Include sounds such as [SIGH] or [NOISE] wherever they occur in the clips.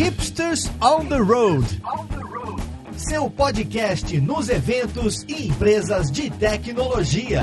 Hipsters on the Road. Seu podcast nos eventos e empresas de tecnologia.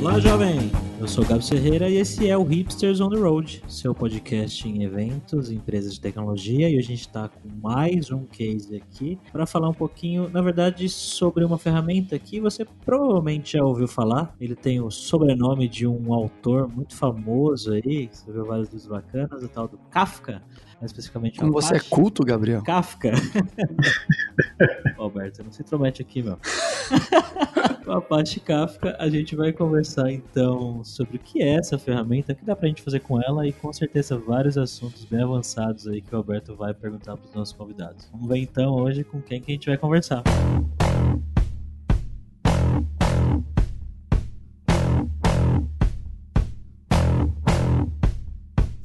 Olá, jovem! Eu sou o Gabs Ferreira e esse é o Hipsters on the Road, seu podcast em eventos, empresas de tecnologia. E a gente está com mais um case aqui para falar um pouquinho, na verdade, sobre uma ferramenta que você provavelmente já ouviu falar. Ele tem o sobrenome de um autor muito famoso aí, você viu vários dos bacanas, o tal do Kafka especificamente Como você é culto, Gabriel? Kafka. [LAUGHS] Alberto, não se intromete aqui, meu. Com a Apache Kafka, a gente vai conversar então sobre o que é essa ferramenta, o que dá pra gente fazer com ela e com certeza vários assuntos bem avançados aí que o Alberto vai perguntar pros nossos convidados. Vamos ver então hoje com quem que a gente vai conversar.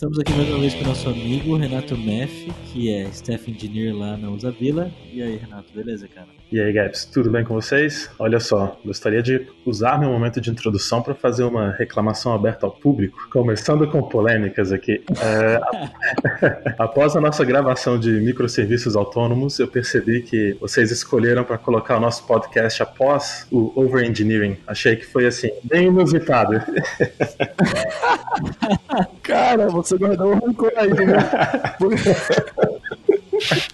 Estamos aqui mais uma vez com o nosso amigo Renato Meff, que é Staff Engineer lá na Usavila. E aí, Renato, beleza, cara? E aí, Gaps, tudo bem com vocês? Olha só, gostaria de usar meu momento de introdução para fazer uma reclamação aberta ao público, começando com polêmicas aqui. É... [LAUGHS] Após a nossa gravação de microserviços autônomos, eu percebi que vocês escolheram para colocar o nosso podcast após o Over Engineering. Achei que foi assim, bem inusitado. [LAUGHS] Cara, você guardou um rancor aí, né? [LAUGHS]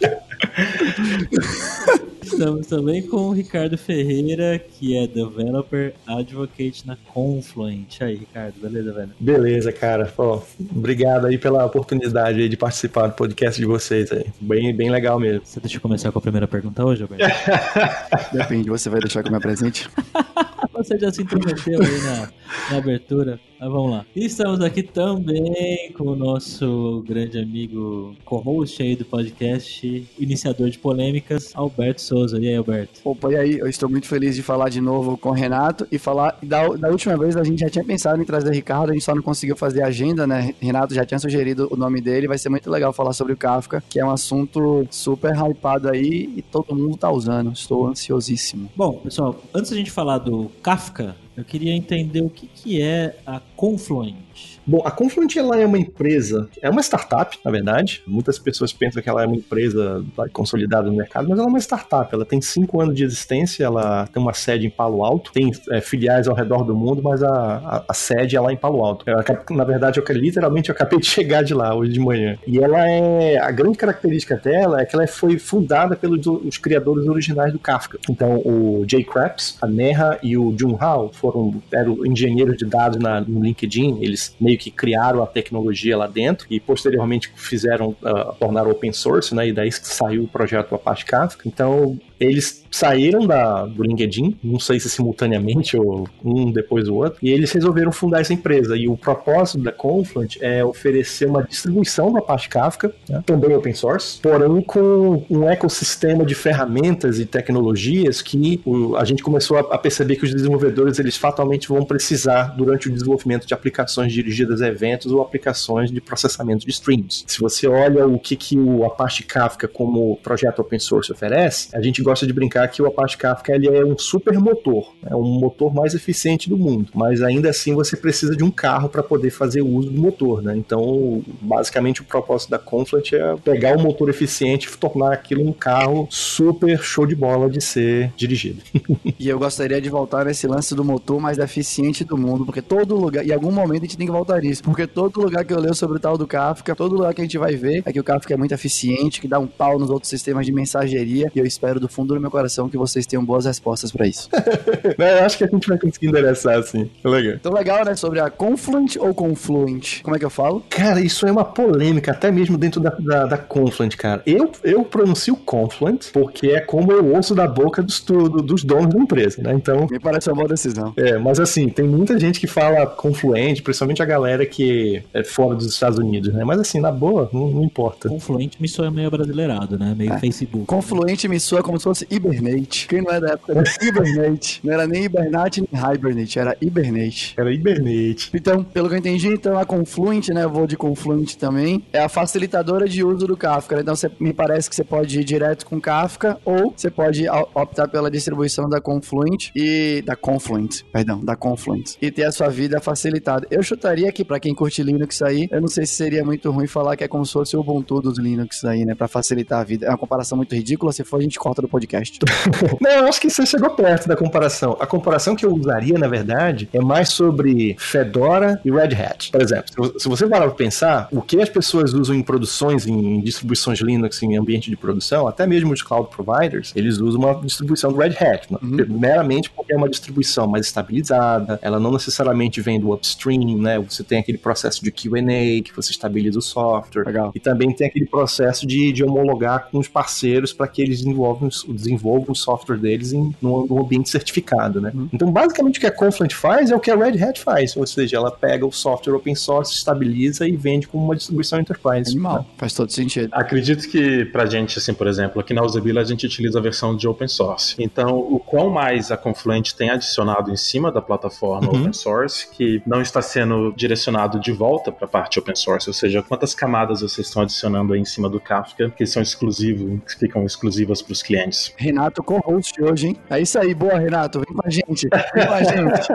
Estamos também com o Ricardo Ferreira, que é Developer Advocate na Confluent. Aí, Ricardo, beleza, velho? Beleza, cara. Pô, obrigado aí pela oportunidade aí de participar do podcast de vocês aí. Bem, bem legal mesmo. Você deixa eu começar com a primeira pergunta hoje, Alberto? [LAUGHS] Depende, você vai deixar com o meu presente? [LAUGHS] você já se intrometeu aí na, na abertura. Mas vamos lá. E estamos aqui também com o nosso grande amigo co-host aí do podcast, iniciador de polêmicas, Alberto Souza. E aí, Alberto? Opa, e aí? Eu estou muito feliz de falar de novo com o Renato e falar. Da, da última vez a gente já tinha pensado em trazer o Ricardo, a gente só não conseguiu fazer a agenda, né? Renato já tinha sugerido o nome dele. Vai ser muito legal falar sobre o Kafka, que é um assunto super hypado aí e todo mundo tá usando. Estou ansiosíssimo. Bom, pessoal, antes da gente falar do Kafka, eu queria entender o que, que é a Confluent. Bom, a Confluent ela é uma empresa, é uma startup, na verdade. Muitas pessoas pensam que ela é uma empresa consolidada no mercado, mas ela é uma startup. Ela tem cinco anos de existência, ela tem uma sede em Palo Alto, tem é, filiais ao redor do mundo, mas a, a, a sede é lá em Palo Alto. Eu, na verdade, eu, literalmente eu acabei de [LAUGHS] chegar de lá hoje de manhã. E ela é. A grande característica dela é que ela foi fundada pelos os criadores originais do Kafka. Então, o Jay Krebs, a Neha e o Jun Hao foram eram engenheiros de dados na, no LinkedIn. Eles meio meio que criaram a tecnologia lá dentro e posteriormente fizeram, uh, tornaram open source, né? E daí saiu o projeto Apache Kafka. Então, eles saíram da, do LinkedIn, não sei se simultaneamente ou um depois do outro, e eles resolveram fundar essa empresa. E o propósito da Confluent é oferecer uma distribuição da parte Kafka, né, também open source, porém com um ecossistema de ferramentas e tecnologias que a gente começou a, a, perceber que os desenvolvedores eles fatalmente vão precisar durante o desenvolvimento de aplicações dirigidas a eventos ou aplicações de processamento de streams. Se você olha o que, que o Apache Kafka como projeto open source oferece, a gente gosta de brincar que o Apache Kafka ele é um super motor, é um motor mais eficiente do mundo, mas ainda assim você precisa de um carro para poder fazer uso do motor, né? Então, basicamente o propósito da Confluent é pegar o motor eficiente e tornar aquilo um carro super show de bola de ser dirigido. [LAUGHS] e eu gostaria de voltar nesse lance do motor mais eficiente do mundo, porque todo lugar, em algum momento a gente tem que voltar nisso, porque todo lugar que eu leio sobre o tal do Kafka, todo lugar que a gente vai ver é que o Kafka é muito eficiente, que dá um pau nos outros sistemas de mensageria, e eu espero do fundo do meu coração que vocês tenham boas respostas para isso. [LAUGHS] eu acho que a gente vai conseguir endereçar assim. É legal. Então, legal, né? Sobre a Confluent ou Confluent? Como é que eu falo? Cara, isso é uma polêmica, até mesmo dentro da, da, da Confluent, cara. Eu, eu pronuncio Confluent porque é como eu ouço da boca dos, do, dos donos da empresa, né? Então. Me parece uma boa decisão. É, mas assim, tem muita gente que fala Confluent, principalmente a galera que é fora dos Estados Unidos, né? Mas assim, na boa, não, não importa. Confluent me soa meio brasileirado, né? Meio é. Facebook. Confluent me soa como se fosse Hibernate. Quem não é da época do Hibernate? Não era nem Hibernate nem Hibernate, era Hibernate. Era Hibernate. Então, pelo que eu entendi, então a Confluent, né? Eu vou de Confluent também, é a facilitadora de uso do Kafka. Então, você, me parece que você pode ir direto com Kafka ou você pode optar pela distribuição da Confluent e da Confluent, perdão, da Confluent e ter a sua vida facilitada. Eu chutaria que para quem curte Linux aí, eu não sei se seria muito ruim falar que é como se fosse o Ubuntu dos Linux aí, né, Pra facilitar a vida. É uma comparação muito ridícula, se for a gente corta do podcast. [LAUGHS] Não, acho que você chegou perto da comparação. A comparação que eu usaria, na verdade, é mais sobre Fedora e Red Hat. Por exemplo, se- você parar pra pensar, o que as pessoas usam em produções, em distribuições Linux, em ambiente de produção, até mesmo os cloud providers, eles usam uma distribuição do Red Hat, né? meramente porque é uma distribuição mais estabilizada, ela não necessariamente vem do upstream, né? Você tem aquele processo de Q&A, que você estabiliza o software, Legal. e também tem aquele processo de, de homologar com os parceiros para que eles desenvolvam, desenvolvam o software deles em num ambiente certificado, né? Então, basicamente, o que a Confluent faz é o que a Red Hat faz, ou seja, ela pega o software open source, estabiliza e vende como uma distribuição enterprise. Animal. Faz todo sentido. Acredito que pra gente, assim, por exemplo, aqui na Usabila a gente utiliza a versão de open source. Então, o quão mais a Confluent tem adicionado em cima da plataforma Uhum. open source, que não está sendo direcionado de volta para a parte open source, ou seja, quantas camadas vocês estão adicionando aí em cima do Kafka que são exclusivos, que ficam exclusivas para os clientes. Renato co-host hoje, hein? É isso aí, boa, Renato. Vem com a gente. Vem com a gente.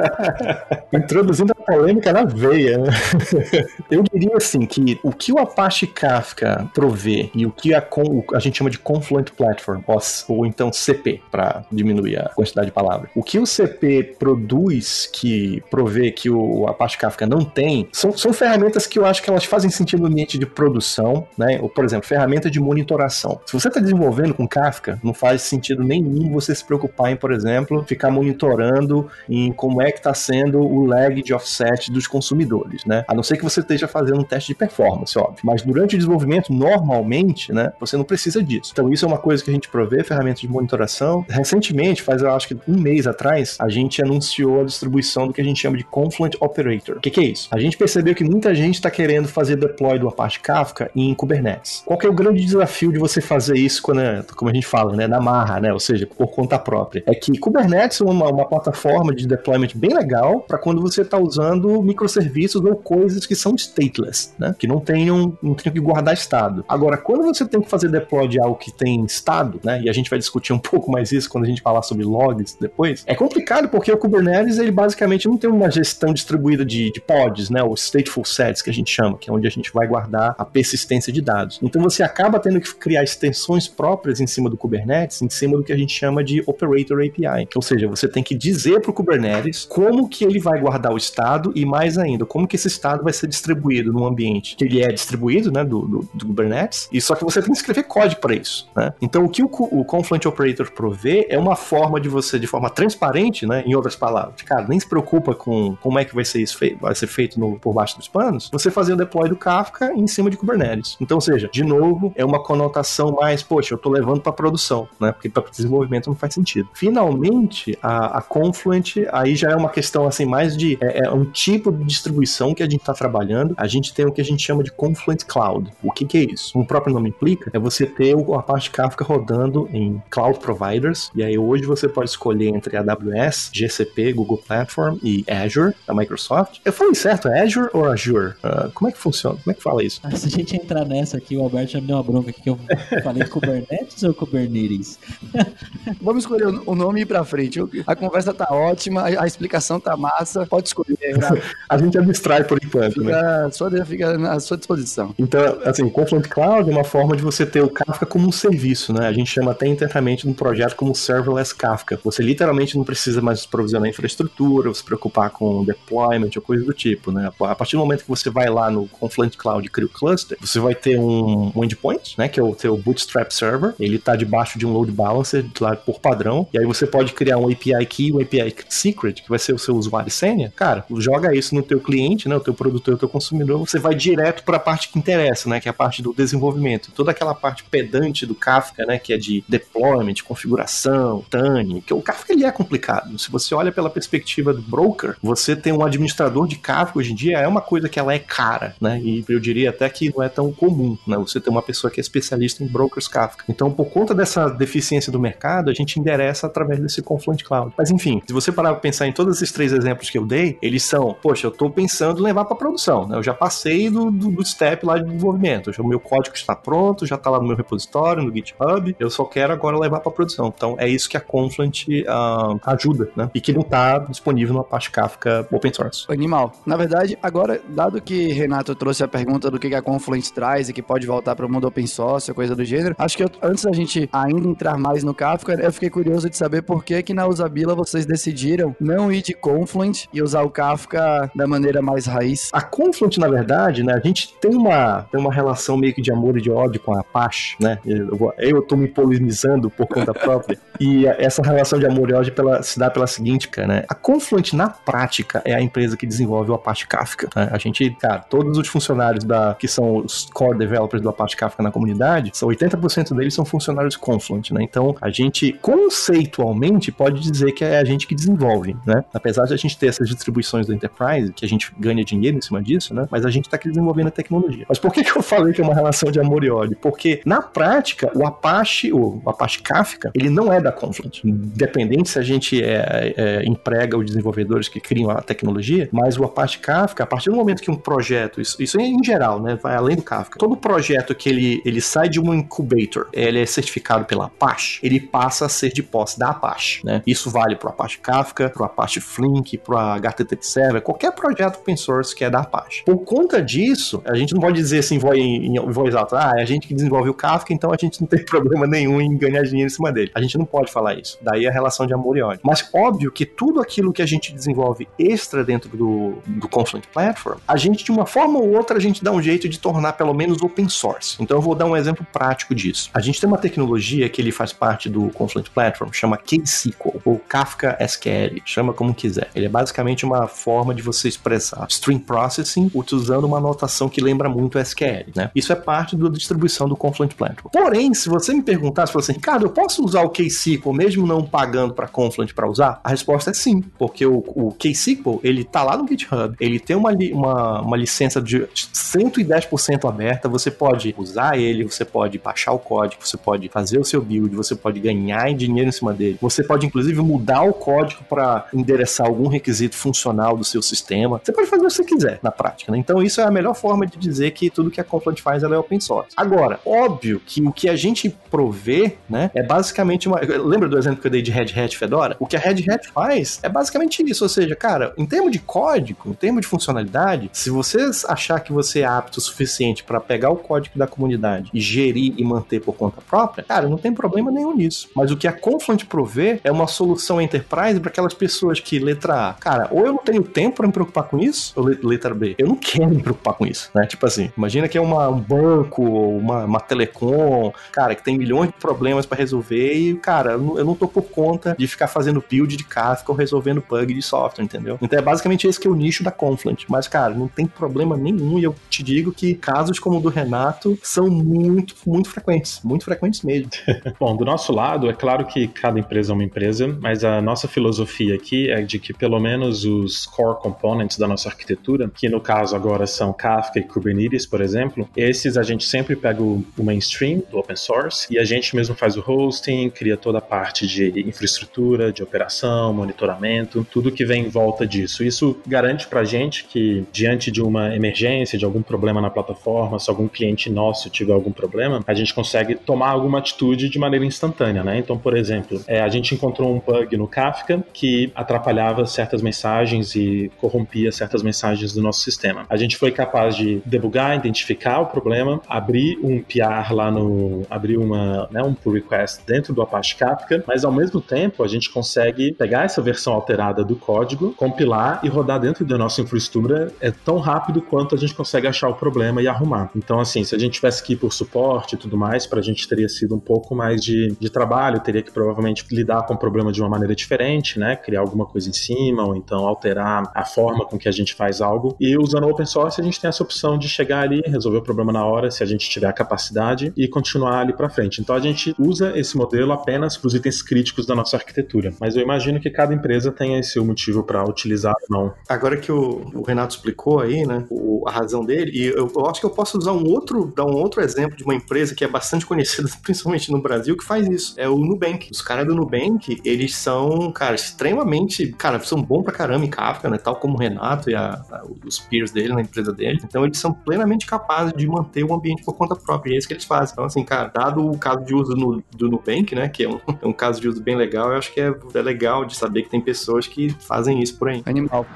[LAUGHS] Introduzindo a polêmica na veia, né? [LAUGHS] Eu diria assim que o que o Apache Kafka provê e o que a, a gente chama de Confluent Platform, ou, ou então CP, para diminuir a quantidade de palavras. O que o CP produz que provê que o Apache Kafka não tem, são, são ferramentas que eu acho que elas fazem sentido no ambiente de produção, né? Ou, por exemplo, ferramenta de monitoração. Se você está desenvolvendo com Kafka, não faz sentido nenhum você se preocupar em, por exemplo, ficar monitorando em como é que está sendo o lag de offset dos consumidores, né? A não ser que você esteja fazendo um teste de performance, óbvio. Mas durante o desenvolvimento, normalmente, né, você não precisa disso. Então isso é uma coisa que a gente provê, ferramentas de monitoração. Recentemente, faz eu acho que um mês atrás, a gente anunciou a distribuição do que a gente chama de Confluent Operator. O que, que é isso? A gente percebeu que muita gente está querendo fazer deploy do Apache Kafka em Kubernetes. Qual é o grande desafio de você fazer isso quando, é- como a gente fala, né, na marra, né? Ou seja, por conta própria? É que Kubernetes é uma, uma plataforma de deployment bem legal para quando você está usando microserviços ou coisas que são stateless, né? Que não tenham, não tenham que guardar estado. Agora, quando você tem que fazer deploy de algo que tem estado, né? E a gente vai discutir um [LAUGHS] pouco mais isso quando a gente falar sobre logs depois. É complicado porque o Kubernetes ele basicamente não tem uma gestão distribuída de, de pods, né? Os stateful sets que a gente chama, que é onde a gente vai guardar a persistência de dados. Então você acaba tendo que criar extensões próprias em cima do Kubernetes, em cima do que a gente chama de Operator API. Ou seja, você tem que dizer para o Kubernetes como que ele vai guardar o estado e mais ainda, como que esse estado vai ser distribuído num ambiente que ele é distribuído, né, do, do, do Kubernetes. E só que você tem que escrever código para isso, né? Então o que o, o Confluent Operator provê é uma forma de você, de forma transparente, né, em outras palavras, cara, nem se preocupa com como é que vai ser isso feito, vai ser feito no, por baixo dos panos, você fazer o deploy do Kafka em cima de Kubernetes. Então, ou seja, de novo, é uma conotação mais, poxa, eu tô levando para produção, né? Porque para desenvolvimento não faz sentido. Finalmente, a, a Confluent aí já é uma questão assim mais de é, é um tipo de distribuição que a gente está trabalhando. A gente tem o que a gente chama de Confluent Cloud. O que, que é isso? Como o próprio nome implica, é você ter a parte Kafka rodando em cloud providers. E aí hoje você pode escolher entre AWS, GCP, Google Platform e Azure da Microsoft. Eu falei certo, é Azure ou Azure? Ah, como é que funciona? Como é que fala isso? Ah, Se a gente entrar nessa aqui, o Alberto já me deu uma bronca aqui que eu falei [LAUGHS] Kubernetes ou Kubernetes? [LAUGHS] Vamos escolher o nome e ir pra frente. A conversa tá ótima, a, explicação tá massa. Pode escolher, Renato. [LAUGHS] A gente abstrai por enquanto, né? Fica, à sua- fica na sua disposição. Então, assim, o Confluent Cloud é uma forma de você ter o Kafka como um serviço, né? A gente chama até internamente um projeto como Serverless Kafka. Você literalmente não precisa mais provisionar infraestrutura, se preocupar com deployment ou coisa do tipo, né? A partir do momento que você vai lá no Confluent Cloud e cria o cluster, você vai ter um, um endpoint, né? Que é o teu Bootstrap Server. Ele tá debaixo de um load balancer lá por padrão. E aí você pode criar um API Key, um API Secret, que vai ser o seu usuário e senha. Cara, joga isso no teu cliente, né? O teu produtor, o teu consumidor. Você vai direto para a parte que interessa, né? Que é a parte do desenvolvimento. Toda aquela parte pedante do Kafka, né? Que é de deployment, configuração, TANI. Que o Kafka ele é complicado. Se você olha pela perspectiva do broker, você tem um administrador de Kafka hoje em dia é uma coisa que ela é cara, né? E eu diria até que não é tão comum, né? Você ter uma pessoa que é especialista em brokers Kafka. Então, por conta dessa deficiência do mercado, a gente endereça através desse Confluent Cloud. Mas enfim, se você parar para pensar em todos esses três exemplos que eu dei, eles são, poxa, eu estou pensando em levar para produção, né? Eu já passei do, do, do, step lá de desenvolvimento, o meu código está pronto, já está lá no meu repositório, no GitHub, eu só quero agora levar para produção. Então é isso que a Confluent uh, ajuda, né? E que não está disponível no Apache Kafka open source. Animal. Na verdade, agora, dado que Renato trouxe a pergunta do que a Confluent traz e que pode voltar para o mundo open source, coisa do gênero, acho que eu, antes da gente ainda entrar mais no Kafka, eu fiquei curioso de saber por que que na Usabila vocês decidiram não ir de Confluent e usar o Kafka da maneira mais raiz. A Confluent, na verdade, né, a gente tem uma, tem uma relação meio que de amor e de ódio com a Apache, né? Eu, eu tô me polemizando por conta própria. [LAUGHS] e essa relação de amor e ódio pela, se dá pela seguinte, cara, né? A Confluent, na prática, é a empresa que desenvolve o Apache Kafka. Né? A gente, cara, todos os funcionários da, que são os core developers do Apache Kafka na comunidade, são 80% deles são funcionários Confluent, né? Então, a gente conceitualmente pode dizer que é a gente que desenvolve, né? Apesar de a gente ter essas distribuições do Enterprise, que a gente ganha dinheiro em cima disso, né? Mas a gente tá aqui desenvolvendo a tecnologia. Mas por que que eu falei que é uma relação de amor e ódio? Porque, na prática, o Apache, o Apache Kafka, ele não é da Confluent. Independente se a gente é, é, emprega os desenvolvedores que criam a tecnologia, mas o Apache Kafka, a partir do momento que um projeto, isso, isso é em geral, né? Vai além do Kafka. Todo projeto que ele, ele sai de um incubator, ele é certificado pela Apache, ele passa a ser de posse da Apache, né? Isso vale para o Apache Kafka, para o Apache Flink, para o HTTP Server, qualquer projeto open source que é da Apache. Por conta disso, a gente não pode dizer assim em voz alta, ah, é a gente que desenvolve o Kafka, então a gente não tem [LAUGHS] problema nenhum em ganhar dinheiro em cima dele. A gente não pode falar isso. Daí a relação de amor e ódio. Mas óbvio que tudo aquilo que a gente desenvolve extra dentro do, do Confluent Platform, a gente, de uma forma ou outra, a gente dá um jeito de tornar pelo menos open source. Então eu vou dar um exemplo prático disso. A gente tem uma tecnologia que ele faz parte do Confluent Platform, chama KSQL, ou Kafka SQL, chama como quiser. Ele é basicamente uma forma de você expressar stream processing utilizando uma notação que lembra muito SQL, né? Isso é parte da distribuição do Confluent Platform. Porém, se você me perguntar, se você assim, Ricardo, eu posso usar o KSQL mesmo não pagando para Confluent para usar? A resposta é sim, porque o, o KSQL, ele tá lá no GitHub, ele tem uma, uma, uma licença de 110% aberta, você pode usar ele, você pode baixar o código, você pode fazer o seu build, você pode ganhar dinheiro em cima dele, você pode inclusive mudar o código para endereçar algum requisito funcional do seu sistema, você pode fazer o que você quiser na prática, né? Então isso é a melhor forma de dizer que tudo que a Confluent faz ela é open source. Agora, óbvio que o que a gente provê, né, é basicamente uma. Lembra do exemplo que eu dei de Red Hat Fedora? O que a Red Hat faz é basicamente isso, ou seja, cara, em termos de código, em termos de funcionalidade, se você achar que você é apto o suficiente para pegar o código da comunidade e gerir e manter por conta própria, cara, não tem problema nenhum nisso. Mas o que a Confluent provê é uma solução enterprise para aquelas pessoas que, letra A, cara, ou eu não tenho tempo para me preocupar com isso, ou letra B, eu não quero me preocupar com isso, né? Tipo assim, imagina que é uma, um banco, uma, uma telecom, cara, que tem milhões de problemas para resolver e, cara, eu não tô por conta de ficar fazendo build de Kafka ou resolvendo bug de software, entendeu? Então é basicamente esse que é o nicho da Confluent. Mas, cara, não tem problema nenhum e eu te digo que casos como o do Renato são muito, muito frequentes, muito frequentes mesmo. [LAUGHS] Bom, do nosso lado, é claro que cada empresa é uma empresa, mas a nossa filosofia aqui é de que pelo menos os core components da nossa arquitetura, que no caso agora são Kafka e Kubernetes, por exemplo, esses a gente sempre pega o, mainstream do open source e a gente mesmo faz o hosting, cria toda a parte de infraestrutura, de operação, monitoramento, tudo que vem em volta disso. Isso garante pra gente que diante de uma emergência, de algum problema na plataforma, se algum cliente nosso tiver algum problema, a gente consegue tomar alguma atitude de maneira instantânea, né? Então, por exemplo, é, a gente encontrou um bug no Kafka que atrapalhava certas mensagens e corrompia certas mensagens do nosso sistema. A gente foi capaz de debugar, identificar o problema, abrir um PR lá no, abrir uma, né, um pull request dentro do Apache Kafka, mas ao mesmo tempo a gente consegue pegar essa versão alterada do código, compilar e rodar dentro da nossa infraestrutura é tão rápido quanto a gente consegue achar o problema e arrumar. Então, assim, se a gente tivesse que ir por suporte e tudo mais, para a gente teria sido um pouco mais de, de trabalho, teria que provavelmente lidar com o problema de uma maneira diferente, né? Criar alguma coisa em cima, ou então alterar a forma com que a gente faz algo. E usando o open source, a gente tem essa opção de chegar ali, resolver o problema na hora, se a gente tiver a capacidade, e continuar ali para frente. Então, a gente usa esse modelo apenas apenas para os itens críticos da nossa arquitetura. Mas eu imagino que cada empresa tenha esse motivo para utilizar ou não. Agora que o, o, Renato explicou aí, né, o, a razão dele, e eu, eu, acho que eu posso usar um outro, dar um outro exemplo de uma empresa que é bastante [LAUGHS] conhecida, principalmente no Brasil, que faz isso. É o Nubank. Os caras do Nubank, eles são, cara, extremamente, cara, são bons pra caramba em Kafka, né, tal como o Renato e a, a, os peers dele na empresa dele. Então eles são plenamente capazes de manter o ambiente por conta própria, e é isso que eles fazem. Então, assim, cara, dado o caso de uso no, do Nubank, né, que é um, é um caso de uso bem legal, eu acho que é, é legal de saber que tem pessoas que fazem isso por aí. Animal.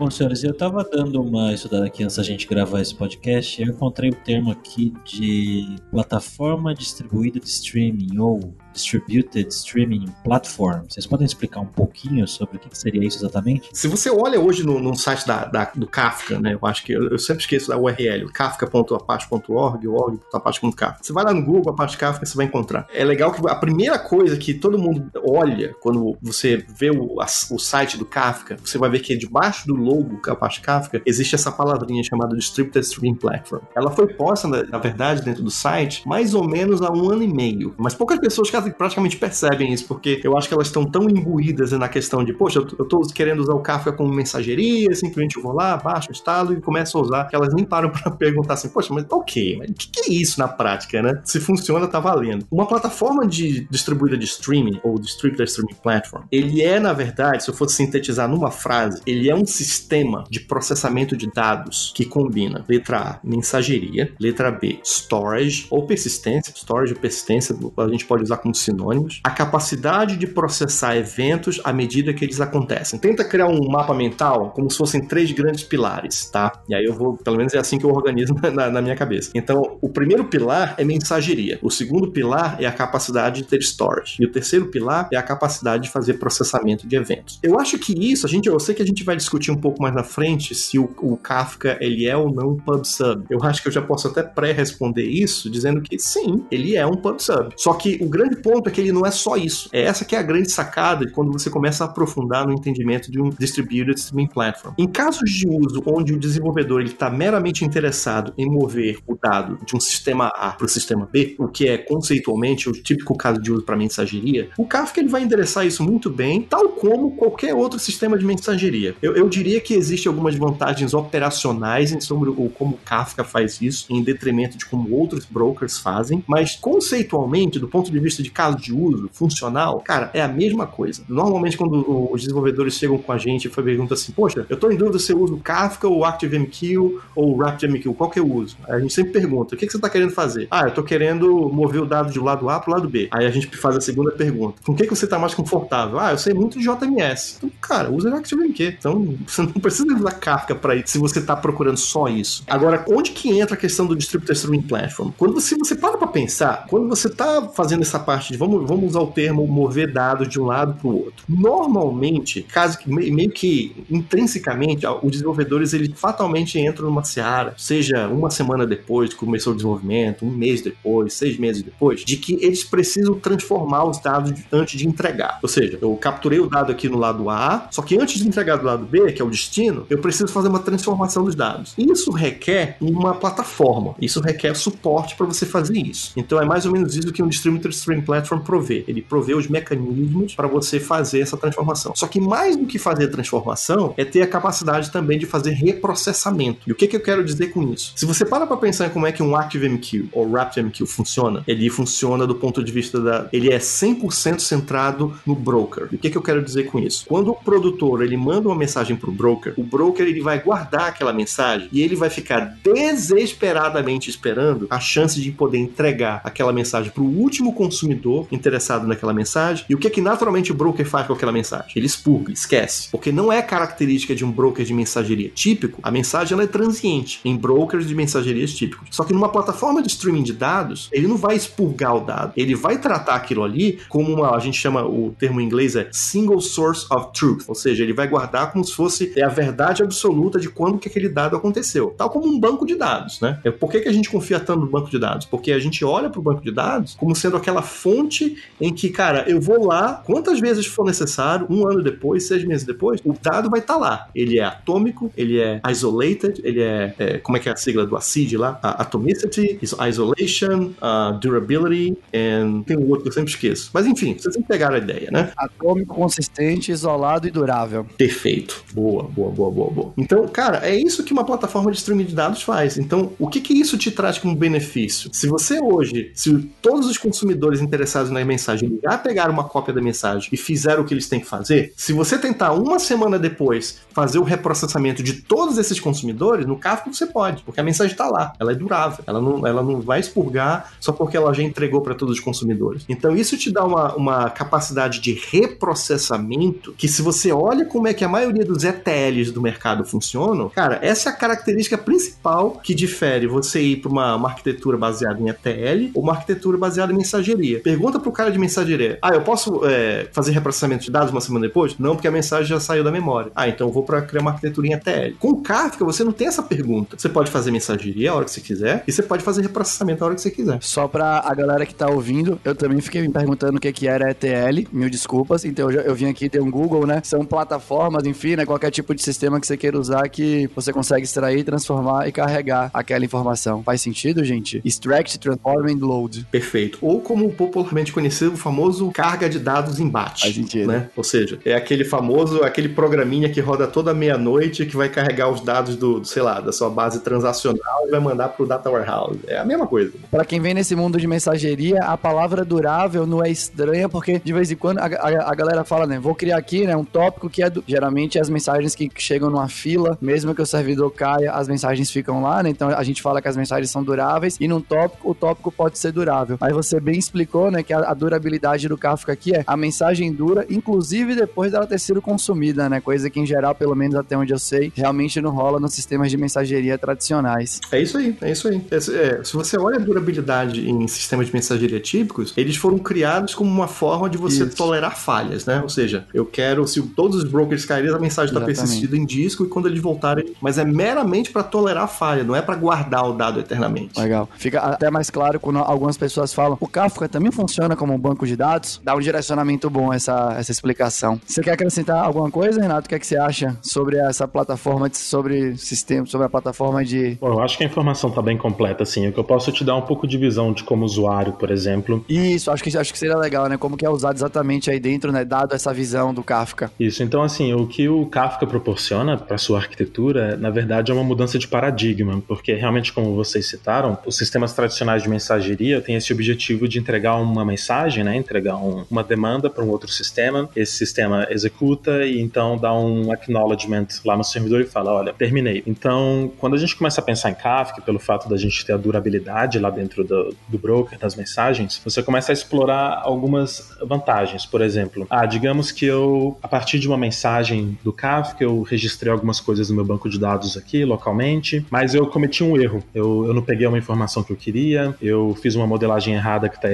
Bom, senhores, eu estava dando uma estudada aqui antes da gente gravar esse podcast e eu encontrei o termo aqui de plataforma distribuída de streaming ou Distributed Streaming Platform. Vocês podem explicar um pouquinho sobre o que seria isso exatamente? Se você olha hoje no, no site da, da, do Kafka, né? Eu acho que eu, eu sempre esqueço da URL, kafka.apache.org, org.apache.kafka. Você vai lá no Google, Apache Kafka, você vai encontrar. É legal que a primeira coisa que todo mundo olha quando você vê o, a, o site do Kafka, você vai ver que debaixo do logo Apache Kafka existe essa palavrinha chamada Distributed Streaming Platform. Ela foi posta, na, na verdade, dentro do site mais ou menos há um ano e meio, mas poucas pessoas praticamente percebem isso, porque eu acho que elas estão tão imbuídas na questão de, poxa, eu tô querendo usar o Kafka como mensageria, simplesmente eu vou lá, baixo, instalo e começo a usar, que elas nem param [LAUGHS] para perguntar assim, poxa, mas ok, mas o que, que, é isso na prática, né? Se funciona, tá valendo. Uma plataforma de distribuída de streaming, ou Distributed Streaming Platform, ele é, na verdade, se eu fosse sintetizar numa frase, ele é um sistema de processamento de dados que combina letra A, mensageria, letra B, storage ou persistência, storage ou persistência, a gente pode usar como sinônimos, a capacidade de processar eventos à medida que eles acontecem. Tenta criar um mapa mental como se fossem três grandes pilares, tá? E aí eu vou, pelo menos é assim que eu organizo [LAUGHS] na, na minha cabeça. Então, o primeiro pilar é mensageria, o segundo pilar é a capacidade de ter storage, e o terceiro pilar é a capacidade de fazer processamento de eventos. Eu acho que isso, a gente, eu sei que a gente vai discutir um pouco mais na frente se o, o Kafka ele é ou não um pub-sub. Eu acho que eu já posso até pré-responder isso dizendo que sim, ele é um pub-sub. Só que o grande ponto é que ele não é só isso. É essa que é a grande sacada de quando você começa a aprofundar no entendimento de um Distributed Streaming Platform. Em casos de uso onde o desenvolvedor está meramente interessado em mover o dado de um sistema A para o sistema B, o que é conceitualmente o típico caso de uso para mensageria, o Kafka ele vai endereçar isso muito bem, tal como qualquer outro sistema de mensageria. Eu, eu diria que existem algumas vantagens operacionais em sobre o, como Kafka faz isso, em detrimento de como outros brokers fazem, mas conceitualmente, do ponto de vista de caso de uso funcional, cara, é a mesma coisa. Normalmente, quando os desenvolvedores chegam com a gente e perguntam assim, poxa, eu tô em dúvida se eu uso Kafka ou ActiveMQ ou RapidMQ, qual que eu uso? Aí a gente sempre pergunta, o que, que você tá querendo fazer? Ah, eu tô querendo mover o dado de lado A pro lado B. Aí a gente faz a segunda pergunta, com o que, que você tá mais confortável? Ah, eu sei muito de JMS. Então, cara, usa ActiveMQ. Então, [LAUGHS] você não precisa usar Kafka para isso, se você tá procurando só isso. Agora, onde que entra a questão do Distributed Streaming Platform? Quando você, você para pra pensar, quando você tá fazendo essa parte de vamos vamos, usar o termo mover dados de um lado para o outro. Normalmente, caso meio que intrinsecamente, os desenvolvedores eles fatalmente entram numa seara, seja uma semana depois que começou o desenvolvimento, um mês depois, seis meses depois, de que eles precisam transformar os dados antes de entregar. Ou seja, eu capturei o dado aqui no lado A, só que antes de entregar do lado B, que é o destino, eu preciso fazer uma transformação dos dados. Isso requer uma plataforma, isso requer suporte para você fazer isso. Então é mais ou menos isso que um Distributed Stream Platform prover. Ele provê os mecanismos para você fazer essa transformação. Só que mais do que fazer transformação é ter a capacidade também de fazer reprocessamento. E o que, que eu quero dizer com isso? Se você para para pensar em como é que um ActiveMQ ou RapidMQ funciona, ele funciona do ponto de vista da. Ele é 100% centrado no broker. E o que, que eu quero dizer com isso? Quando o produtor ele manda uma mensagem para o broker, o broker ele vai guardar aquela mensagem e ele vai ficar desesperadamente esperando a chance de poder entregar aquela mensagem para o último consumidor interessado naquela mensagem. E o que é que naturalmente o broker faz com aquela mensagem? Ele expurga, esquece. Porque não é característica de um broker de mensageria típico, a mensagem ela é transiente em brokers de mensagerias típicos. Só que numa plataforma de streaming de dados, ele não vai expurgar o dado, ele vai tratar aquilo ali como uma, a gente chama, o termo em inglês é single source of truth, ou seja, ele vai guardar como se fosse é a verdade absoluta de quando que aquele dado aconteceu, tal como um banco de dados, né? Por que, que a gente confia tanto no banco de dados? Porque a gente olha para o banco de dados como sendo aquela fonte fonte em que, cara, eu vou lá, quantas vezes for necessário, um ano depois, seis meses depois, o dado vai estar tá lá. Ele é atômico, ele é isolated, ele é, é, como é que é a sigla do ACID lá? A atomicity, isolation, uh, durability, and tem um outro que eu sempre esqueço. Mas enfim, vocês têm que pegar a ideia, né? Atômico, consistente, isolado e durável. Perfeito. Boa, boa, boa, boa, boa. Então, cara, é isso que uma plataforma de streaming de dados faz. Então, o que que isso te traz como benefício? Se você hoje, se todos os consumidores interessados na mensagem já pegaram uma cópia da mensagem e fizeram o que eles têm que fazer, se você tentar uma semana depois fazer o reprocessamento de todos esses consumidores, no Kafka você pode, porque a mensagem está lá, ela é durável, ela não, ela não vai expurgar só porque ela já entregou para todos os consumidores. Então isso te dá uma, uma capacidade de reprocessamento que se você olha como é que a maioria dos ETLs do mercado funcionam, cara, essa é a característica principal que difere você ir para uma, uma, arquitetura baseada em ETL ou uma arquitetura baseada em mensageria. Pergunta para o cara de mensageria, ah, eu posso é, fazer reprocessamento de dados uma semana depois? Não, porque a mensagem já saiu da memória. Ah, então eu vou para criar uma arquitetura em ETL. Com Kafka, você não tem essa pergunta. Você pode fazer mensageria a hora que você quiser e você pode fazer reprocessamento a hora que você quiser. Só para a galera que tá ouvindo, eu também fiquei me perguntando o que, que era ETL, mil desculpas. Então eu, eu vim aqui ter um Google, né? São plataformas, enfim, né? Qualquer tipo de sistema que você queira usar que você consegue extrair, transformar e carregar aquela informação. Faz sentido, gente? Extract, transform and load. Perfeito. Ou como popularmente conhecido, o famoso carga de dados em batch. Faz sentido. Né? Ou seja, é aquele famoso, aquele programinha que roda toda meia-noite que vai carregar os dados do, sei lá, da sua base transacional e vai mandar pro data warehouse. É a mesma coisa. Para quem vem nesse mundo de mensageria, a palavra durável não é estranha, porque de vez em quando a, a, a galera fala, né, vou criar aqui, né, um tópico que é do... geralmente as mensagens que chegam numa fila, mesmo que o servidor caia, as mensagens ficam lá, né? Então a gente fala que as mensagens são duráveis e num tópico o tópico pode ser durável. Mas você bem explicou, né, que a, a durabilidade do Kafka aqui é a mensagem dura, inclusive depois dela ter sido consumida, né? Coisa que em geral, pelo menos até onde eu sei, realmente não rola nos sistemas de mensageria tradicionais. É isso aí, é isso aí. É, é, se você olha a durabilidade em sistemas de mensageria típicos, eles foram criados como uma forma de você isso. tolerar falhas, né? Ou seja, eu quero, se todos os brokers caírem, a mensagem está persistida em disco e quando eles voltarem, mas é meramente para tolerar falha, não é para guardar o dado eternamente. Legal. Fica até mais claro quando algumas pessoas falam, o Kafka também funciona como um banco de dados, dá um direcionamento bom essa, essa explicação. Você quer acrescentar alguma coisa, Renato? O que, é que você acha sobre essa plataforma, de, sobre sistema, sobre a plataforma de... Bom, eu acho que a informação está bem completa, assim. O que eu posso te dar um pouco de visão de como usuário, por exemplo. Isso, acho que, acho que seria legal, né? Como que é usado exatamente aí dentro, né? Dado essa visão do Kafka. Isso, então assim, o que o Kafka proporciona para sua arquitetura, na verdade, é uma mudança de paradigma, porque realmente, como vocês citaram, os sistemas tradicionais de mensageria têm esse objetivo de entregar uma mensagem, né? Entregar um, uma demanda para um outro sistema, esse sistema executa e então dá um acknowledgement lá no servidor e fala, olha, terminei. Então, quando a gente começa a pensar em Kafka, pelo fato da gente ter a durabilidade lá dentro do, do broker, das mensagens, você começa a explorar algumas vantagens. Por exemplo, ah, digamos que eu, a partir de uma mensagem do Kafka, eu registrei algumas coisas no meu banco de dados aqui, localmente, mas eu cometi um erro. Eu, eu não peguei uma informação que eu queria, eu fiz uma modelagem errada que está.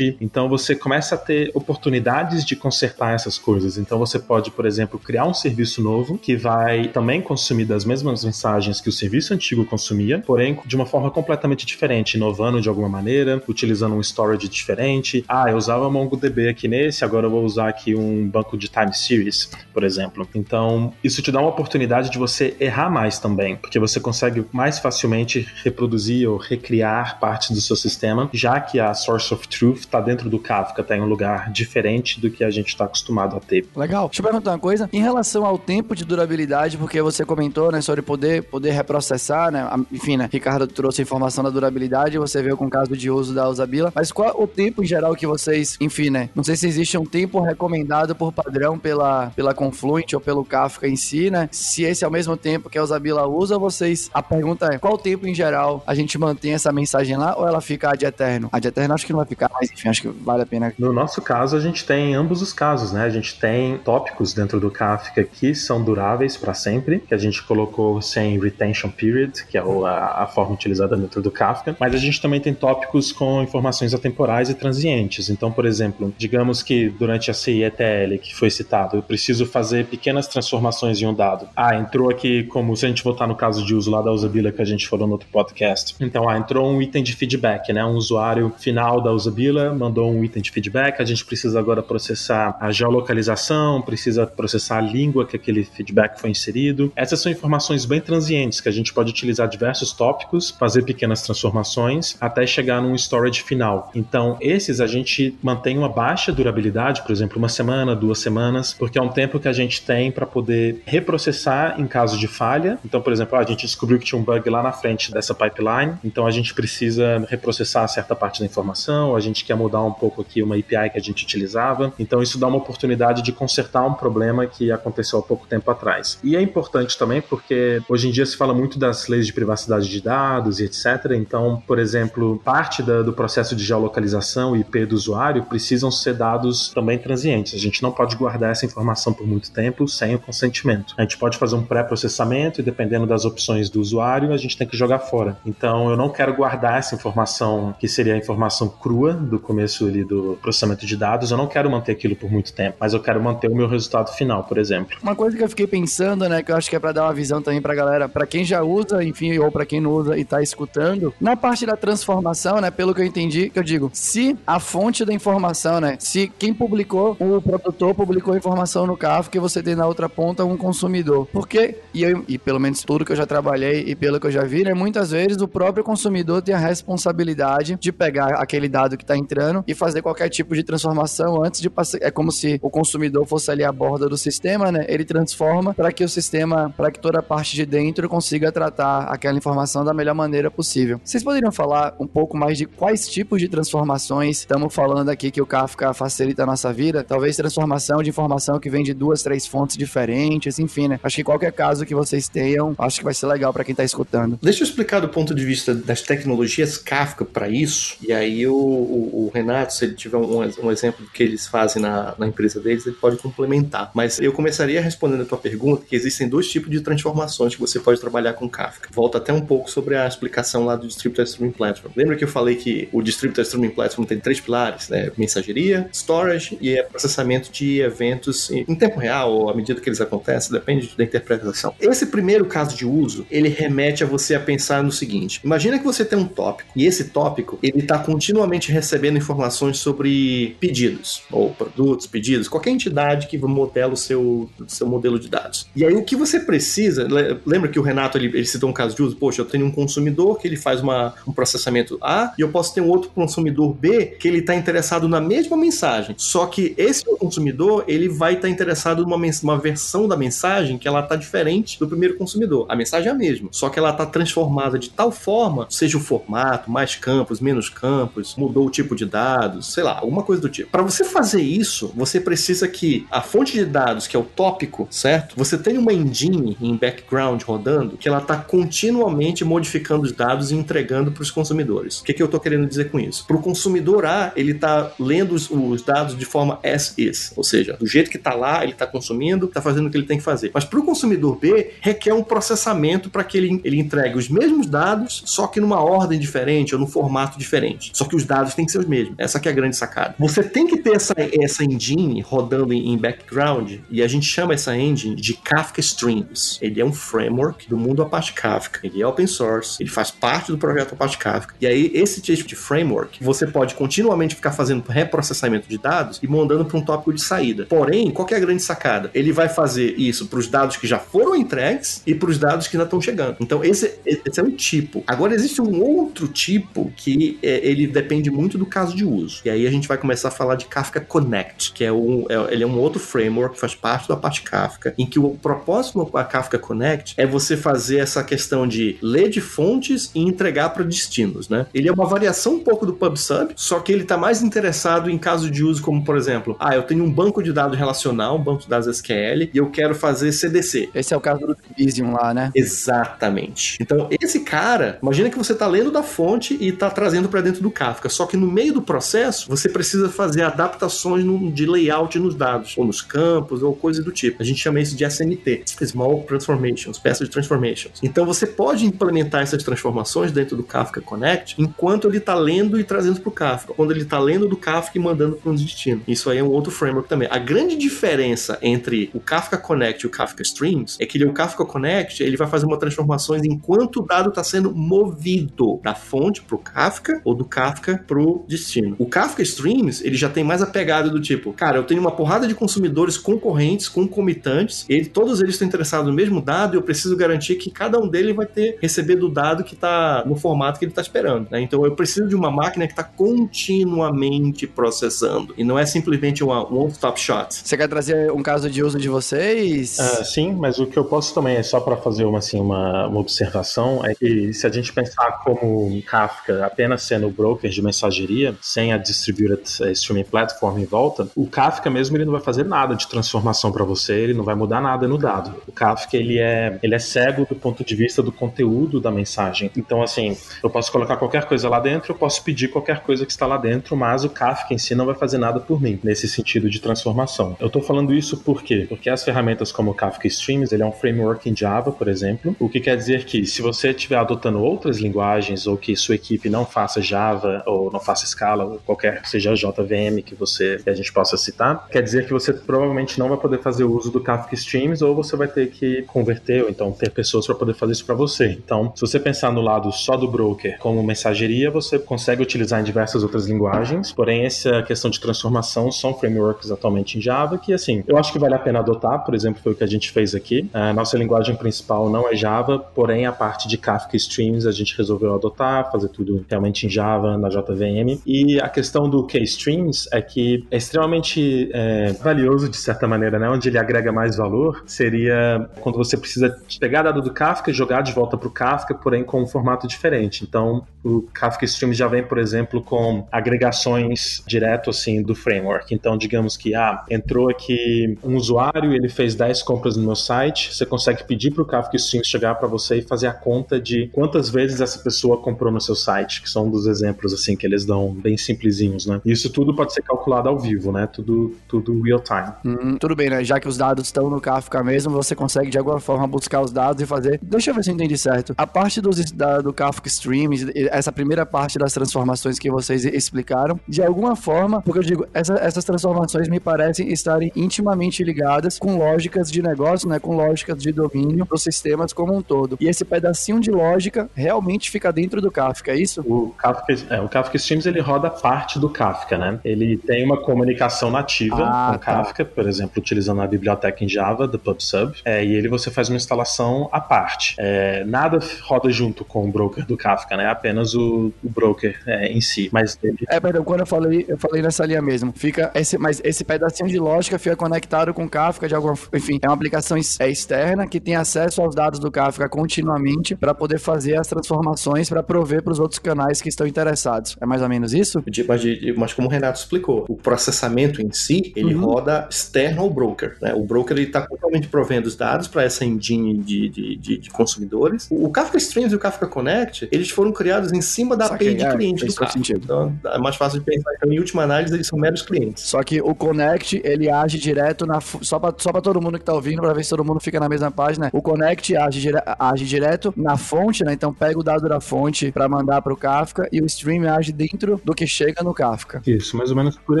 Então, você começa a ter oportunidades de consertar essas coisas. Então, você pode, por exemplo, criar um serviço novo que vai também consumir das mesmas mensagens que o serviço antigo consumia, porém de uma forma completamente diferente, inovando de alguma maneira, utilizando um storage diferente. Ah, eu usava MongoDB aqui nesse, agora eu vou usar aqui um banco de time series, por exemplo. Então, isso te dá uma oportunidade de você errar mais também, porque você consegue mais facilmente reproduzir ou recriar partes do seu sistema, já que a source of truth está dentro do Kafka, está em um lugar diferente do que a gente está acostumado a ter. Legal. Deixa eu perguntar uma coisa. Em relação ao tempo de durabilidade, porque você comentou, né, sobre poder, poder reprocessar, né? Enfim, né? Ricardo trouxe informação da durabilidade, você veio com o caso de uso da Usabila. Mas qual o tempo em geral que vocês, enfim, né? Não sei se existe um tempo recomendado por padrão pela, pela Confluent ou pelo Kafka em si, né? Se esse é o mesmo tempo que a Usabila usa, vocês. A pergunta é: qual tempo em geral a gente mantém essa mensagem lá ou ela fica ad eterno? Ad eterno acho que não vai ficar, mas enfim, acho que vale a pena. No nosso caso, a gente tem ambos os casos, né? A gente tem tópicos dentro do Kafka que são duráveis para sempre, que a gente colocou sem retention period, que é a, forma utilizada dentro do Kafka, mas a gente também tem tópicos com informações atemporais e transientes. Então, por exemplo, digamos que durante a CIETL que foi citado, eu preciso fazer pequenas transformações em um dado. Ah, entrou aqui como se a gente voltar no caso de uso lá da usability que a gente falou no outro podcast. Então, ah, entrou um item de feedback, né? Um usuário final Alda Usabila mandou um item de feedback, a gente precisa agora processar a geolocalização, precisa processar a língua que aquele feedback foi inserido. Essas são informações bem transientes que a gente pode utilizar diversos tópicos, fazer pequenas transformações até chegar num storage final. Então, esses a gente mantém uma baixa durabilidade, por exemplo, uma semana, duas semanas, porque é um tempo que a gente tem para poder reprocessar em caso de falha. Então, por exemplo, a gente descobriu que tinha um bug lá na frente dessa pipeline, então a gente precisa reprocessar certa parte da a gente quer mudar um pouco aqui uma API que a gente utilizava. Então, isso dá uma oportunidade de consertar um problema que aconteceu há pouco tempo atrás. E é importante também porque hoje em dia se fala muito das leis de privacidade de dados e etc. Então, por exemplo, parte da, do processo de geolocalização e IP do usuário precisam ser dados também transientes. A gente não pode guardar essa informação por muito tempo sem o consentimento. A gente pode fazer um pré-processamento e dependendo das opções do usuário, a gente tem que jogar fora. Então, eu não quero guardar essa informação que seria a informação crua do começo ali do processamento de dados. Eu não quero manter aquilo por muito tempo, mas eu quero manter o meu resultado final, por exemplo. Uma coisa que eu fiquei pensando, né, que eu acho que é para dar uma visão também pra galera, para quem já usa, enfim, ou para quem não usa e tá escutando, na parte da transformação, né, pelo que eu entendi, que eu digo, se a fonte da informação, né, se quem publicou, o produtor publicou a informação no Kafka e você tem na outra ponta um consumidor. Porque, e, eu, e pelo menos tudo que eu já trabalhei e pelo que eu já vi, né, muitas vezes o próprio consumidor tem a responsabilidade de pegar aquele dado que tá entrando e fazer qualquer tipo de transformação antes de passar. É como se o consumidor fosse ali a borda do sistema, né? Ele transforma para que o sistema, para que toda a parte de dentro consiga tratar aquela informação da melhor maneira possível. Vocês poderiam falar um pouco mais de quais tipos de transformações estamos falando aqui que o Kafka facilita a nossa vida? Talvez transformação de informação que vem de duas, três fontes diferentes, enfim, né? Acho que qualquer caso que vocês tenham, acho que vai ser legal para quem tá escutando. Deixa eu explicar do ponto de vista das tecnologias Kafka para isso, e aí o, o, o, Renato, se ele tiver um, um exemplo do que eles fazem na, na empresa deles, ele pode complementar. Mas eu começaria respondendo a tua pergunta que existem dois tipos de transformações que você pode trabalhar com Kafka. Volta até um pouco sobre a explicação lá do Distributed Streaming Platform. Lembra que eu falei que o Distributed Streaming Platform tem três pilares, né? Mensageria, storage e processamento de eventos em tempo real ou à medida que eles acontecem, depende da interpretação. Esse primeiro caso de uso, ele remete a você a pensar no seguinte: imagina que você tem um tópico e esse tópico ele está continuamente recebendo informações sobre pedidos ou produtos, pedidos, qualquer entidade que modela o seu, seu modelo de dados. E aí o que você precisa, lembra que o Renato ele, ele citou um caso de uso, poxa, eu tenho um consumidor que ele faz uma, um processamento A e eu posso ter um outro consumidor B que ele está interessado na mesma mensagem, só que esse consumidor ele vai estar tá interessado numa uma versão da mensagem que ela está diferente do primeiro consumidor. A mensagem é a mesma, só que ela está transformada de tal forma, seja o formato, mais campos, menos campos, mudou o tipo de dados, sei lá, alguma coisa do tipo. Para você fazer isso, você precisa que a fonte de dados, que é o tópico, certo? Você tem uma engine em background rodando que ela está continuamente modificando os dados e entregando para os consumidores. O que, que eu estou querendo dizer com isso? Para o consumidor A, ele está lendo os, os, dados de forma as is, ou seja, do jeito que está lá, ele está consumindo, está fazendo o que ele tem que fazer. Mas para o consumidor B, requer um processamento para que ele, ele entregue os mesmos dados, só que numa ordem diferente ou num formato diferente. Só que os dados têm que ser os mesmos. Essa que é a grande sacada. Você tem que ter essa, essa engine rodando em, background, e a gente chama essa engine de Kafka Streams. Ele é um framework do mundo Apache Kafka. Ele é open source, ele faz parte do projeto Apache Kafka. E aí, esse tipo de framework, você pode continuamente ficar fazendo reprocessamento de dados e mandando para um tópico de saída. Porém, qual é a grande sacada? Ele vai fazer isso para os dados que já foram entregues e para os dados que ainda estão chegando. Então, esse, esse, é um tipo. Agora, existe um outro tipo que é, ele depende muito do caso de uso. E aí a gente vai começar a falar de Kafka Connect, que é um, é, ele é um outro framework que faz parte da parte Kafka, em que o propósito da Kafka Connect é você fazer essa questão de ler de fontes e entregar para destinos, né? Ele é uma variação um pouco do PubSub, só que ele está mais interessado em casos de uso como, por exemplo, ah, eu tenho um banco de dados relacional, um banco de dados SQL, e eu quero fazer CDC. Esse é o caso do Visium lá, né? Exatamente. Então, esse cara, imagina que você está lendo da fonte e está trazendo para dentro do Kafka, só que no meio do processo, você precisa fazer adaptações no, de layout nos dados, ou nos campos, ou coisa do tipo. A gente chama isso de SNT, Small Transformations, peças de transformations. Então, você pode implementar essas transformações dentro do Kafka Connect enquanto ele está lendo e trazendo para o Kafka. Quando ele está lendo do Kafka e mandando para um destino. Isso aí é um outro framework também. A grande diferença entre o Kafka Connect e o Kafka Streams é que ele, o Kafka Connect ele vai fazer uma transformação enquanto o dado está sendo movido da fonte para o Kafka ou do Kafka Kafka pro destino. O Kafka Streams, ele já tem mais a pegada do tipo, cara, eu tenho uma porrada de consumidores concorrentes, concomitantes, e todos eles estão interessados no mesmo dado e eu preciso garantir que cada um deles vai ter recebido o dado que está no formato que ele está esperando. Né? Então eu preciso de uma máquina que está continuamente processando e não é simplesmente uma one-stop shot. Você quer trazer um caso de uso de vocês? Uh, sim, mas o que eu posso também é só para fazer uma, assim, uma, uma observação é que se a gente pensar como Kafka apenas sendo o broker de mensageria, sem a distributed eh, streaming platform em volta, o Kafka mesmo ele não vai fazer nada de transformação para você, ele não vai mudar nada no dado. O Kafka ele é, ele é cego do ponto de vista do conteúdo da mensagem. Então assim, eu posso colocar qualquer coisa lá dentro, eu posso pedir qualquer coisa que está lá dentro, mas o Kafka em si não vai fazer nada por mim nesse sentido de transformação. Eu estou falando isso por quê? Porque as ferramentas como o Kafka Streams, ele é um framework em Java, por exemplo, o que quer dizer que se você estiver adotando outras linguagens ou que sua equipe não faça Java ou não faça Scala ou qualquer seja JVM que você que a gente possa citar, quer dizer que você provavelmente não vai poder fazer uso do Kafka Streams ou você vai ter que converter ou então ter pessoas para poder fazer isso para você. Então, se você pensar no lado só do broker como mensageria, você consegue utilizar em diversas outras linguagens. Porém, essa questão de transformação são frameworks atualmente em Java que assim, eu acho que vale a pena adotar, por exemplo, foi o que a gente fez aqui. A nossa linguagem principal não é Java, porém a parte de Kafka Streams a gente resolveu adotar, fazer tudo realmente em Java, na JVM. E a questão do K-Streams é que é extremamente é, valioso de certa maneira, né? Onde ele agrega mais valor seria quando você precisa pegar dado do Kafka e jogar de volta para o Kafka, porém com um formato diferente. Então, o Kafka Streams já vem, por exemplo, com agregações direto assim do framework. Então, digamos que ah, entrou aqui um usuário, ele fez 10 compras no meu site, você consegue pedir para o Kafka Streams chegar para você e fazer a conta de quantas vezes essa pessoa comprou no seu site, que são um dos exemplos assim que eles dão bem simplesinhos, né? Isso tudo pode ser calculado ao vivo, né? Tudo tudo real time. Hum, tudo bem, né? Já que os dados estão no Kafka mesmo, você consegue de alguma forma buscar os dados e fazer. Deixa eu ver se eu entendi certo. A parte dos, da, do Kafka Streams, essa primeira parte das transformações que vocês explicaram, de alguma forma, porque eu digo, essa, essas transformações me parecem estarem intimamente ligadas com lógicas de negócio, né? Com lógicas de domínio dos sistemas como um todo. E esse pedacinho de lógica realmente fica dentro do Kafka, é isso? O Kafka, é, o Kafka Streams ele roda parte do Kafka, né? Ele tem uma comunicação nativa ah, com tá. Kafka, por exemplo, utilizando a biblioteca em Java do PubSub, é, e ele você faz uma instalação à parte. É, nada roda junto com o broker do Kafka, né? Apenas o, o broker é, em si. Mas ele... É, perdão, quando eu falei, eu falei nessa linha mesmo. Fica esse, mas esse pedacinho de lógica fica conectado com o Kafka de alguma, enfim, é uma aplicação é externa que tem acesso aos dados do Kafka continuamente para poder fazer as transformações para prover para os outros canais que estão interessados. É mais ou menos isso? Mas, mas como o Renato explicou, o processamento em si, ele uhum. roda externo ao broker. Né? O broker está totalmente provendo os dados para essa engine de, de, de, de, consumidores. O Kafka Streams e o Kafka Connect, eles foram criados em cima da API de é, cliente do Kafka. Sentido. Então, é mais fácil de pensar. Então, em última análise, eles são meros clientes. Só que o Connect, ele age direto na... Só para só todo mundo que está ouvindo, para ver se todo mundo fica na mesma página. O Connect age, dire... age direto na fonte, né? Então, pega o dado da fonte para mandar para o Kafka e o Stream age dentro do que chega no Kafka. Isso, mais ou menos por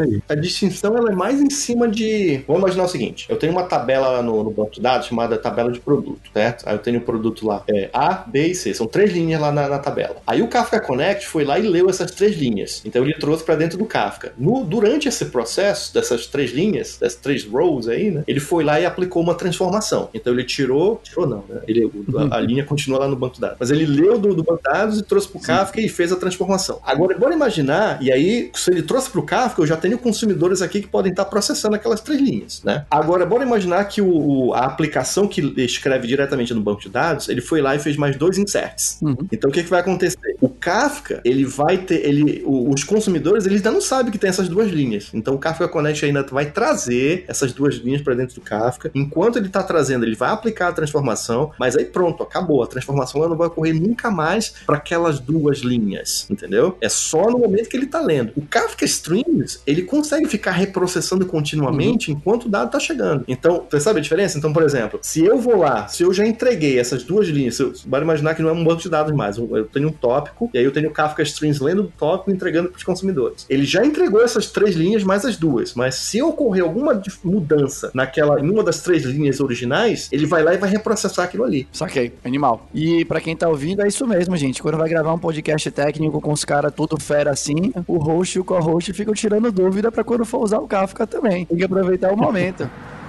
aí. A distinção, ela é mais em cima de... Vamos imaginar o seguinte. Eu tenho uma tabela no, no banco de dados chamada tabela de produto, certo? Aí eu tenho o um produto lá, é A, B e C. São três linhas lá na, na, tabela. Aí o Kafka Connect foi lá e leu essas três linhas. Então ele trouxe para dentro do Kafka. No, durante esse processo dessas três linhas, dessas três rows aí, né? Ele foi lá e aplicou uma transformação. Então ele tirou, tirou não, né? Ele, a, a linha continua lá no banco de dados. Mas ele leu do, do banco de dados e trouxe pro Kafka e fez a transformação. Agora, bora imaginar, e aí, se ele trouxe pro Kafka, eu já tenho consumidores aqui que podem estar processando aquelas três linhas, né? Agora, bora imaginar que o, a aplicação que escreve diretamente no banco de dados, ele foi lá e fez mais dois inserts. Uhum. Então, o que, que vai acontecer? O Kafka, ele vai ter, ele, os consumidores, eles ainda não sabem que tem essas duas linhas. Então, o Kafka Connect ainda vai trazer essas duas linhas para dentro do Kafka. Enquanto ele está trazendo, ele vai aplicar a transformação, mas aí pronto, acabou. A transformação ela não vai ocorrer nunca mais para aquelas duas linhas, entendeu? É só no momento que ele está lendo. O Kafka Streams, ele consegue ficar reprocessando continuamente uhum. enquanto o dado está chegando. Então, você sabe a diferença? Então, por exemplo, se eu vou lá, se eu já entreguei essas duas linhas, eu, bora imaginar que não é um banco de dados mais, eu tenho um tópico, e aí eu tenho o Kafka Streams lendo do tópico e entregando para os consumidores. Ele já entregou essas três linhas mais as duas, mas se ocorrer alguma mudança naquela, em uma das três linhas originais, ele vai lá e vai reprocessar aquilo ali. Saquei, animal. E para quem tá ouvindo, é isso mesmo, gente. Quando vai gravar um podcast técnico com os caras tudo fera assim, o host e o co-host ficam tirando dúvida para quando for usar o Kafka também. Tem que aproveitar o momento. [LAUGHS]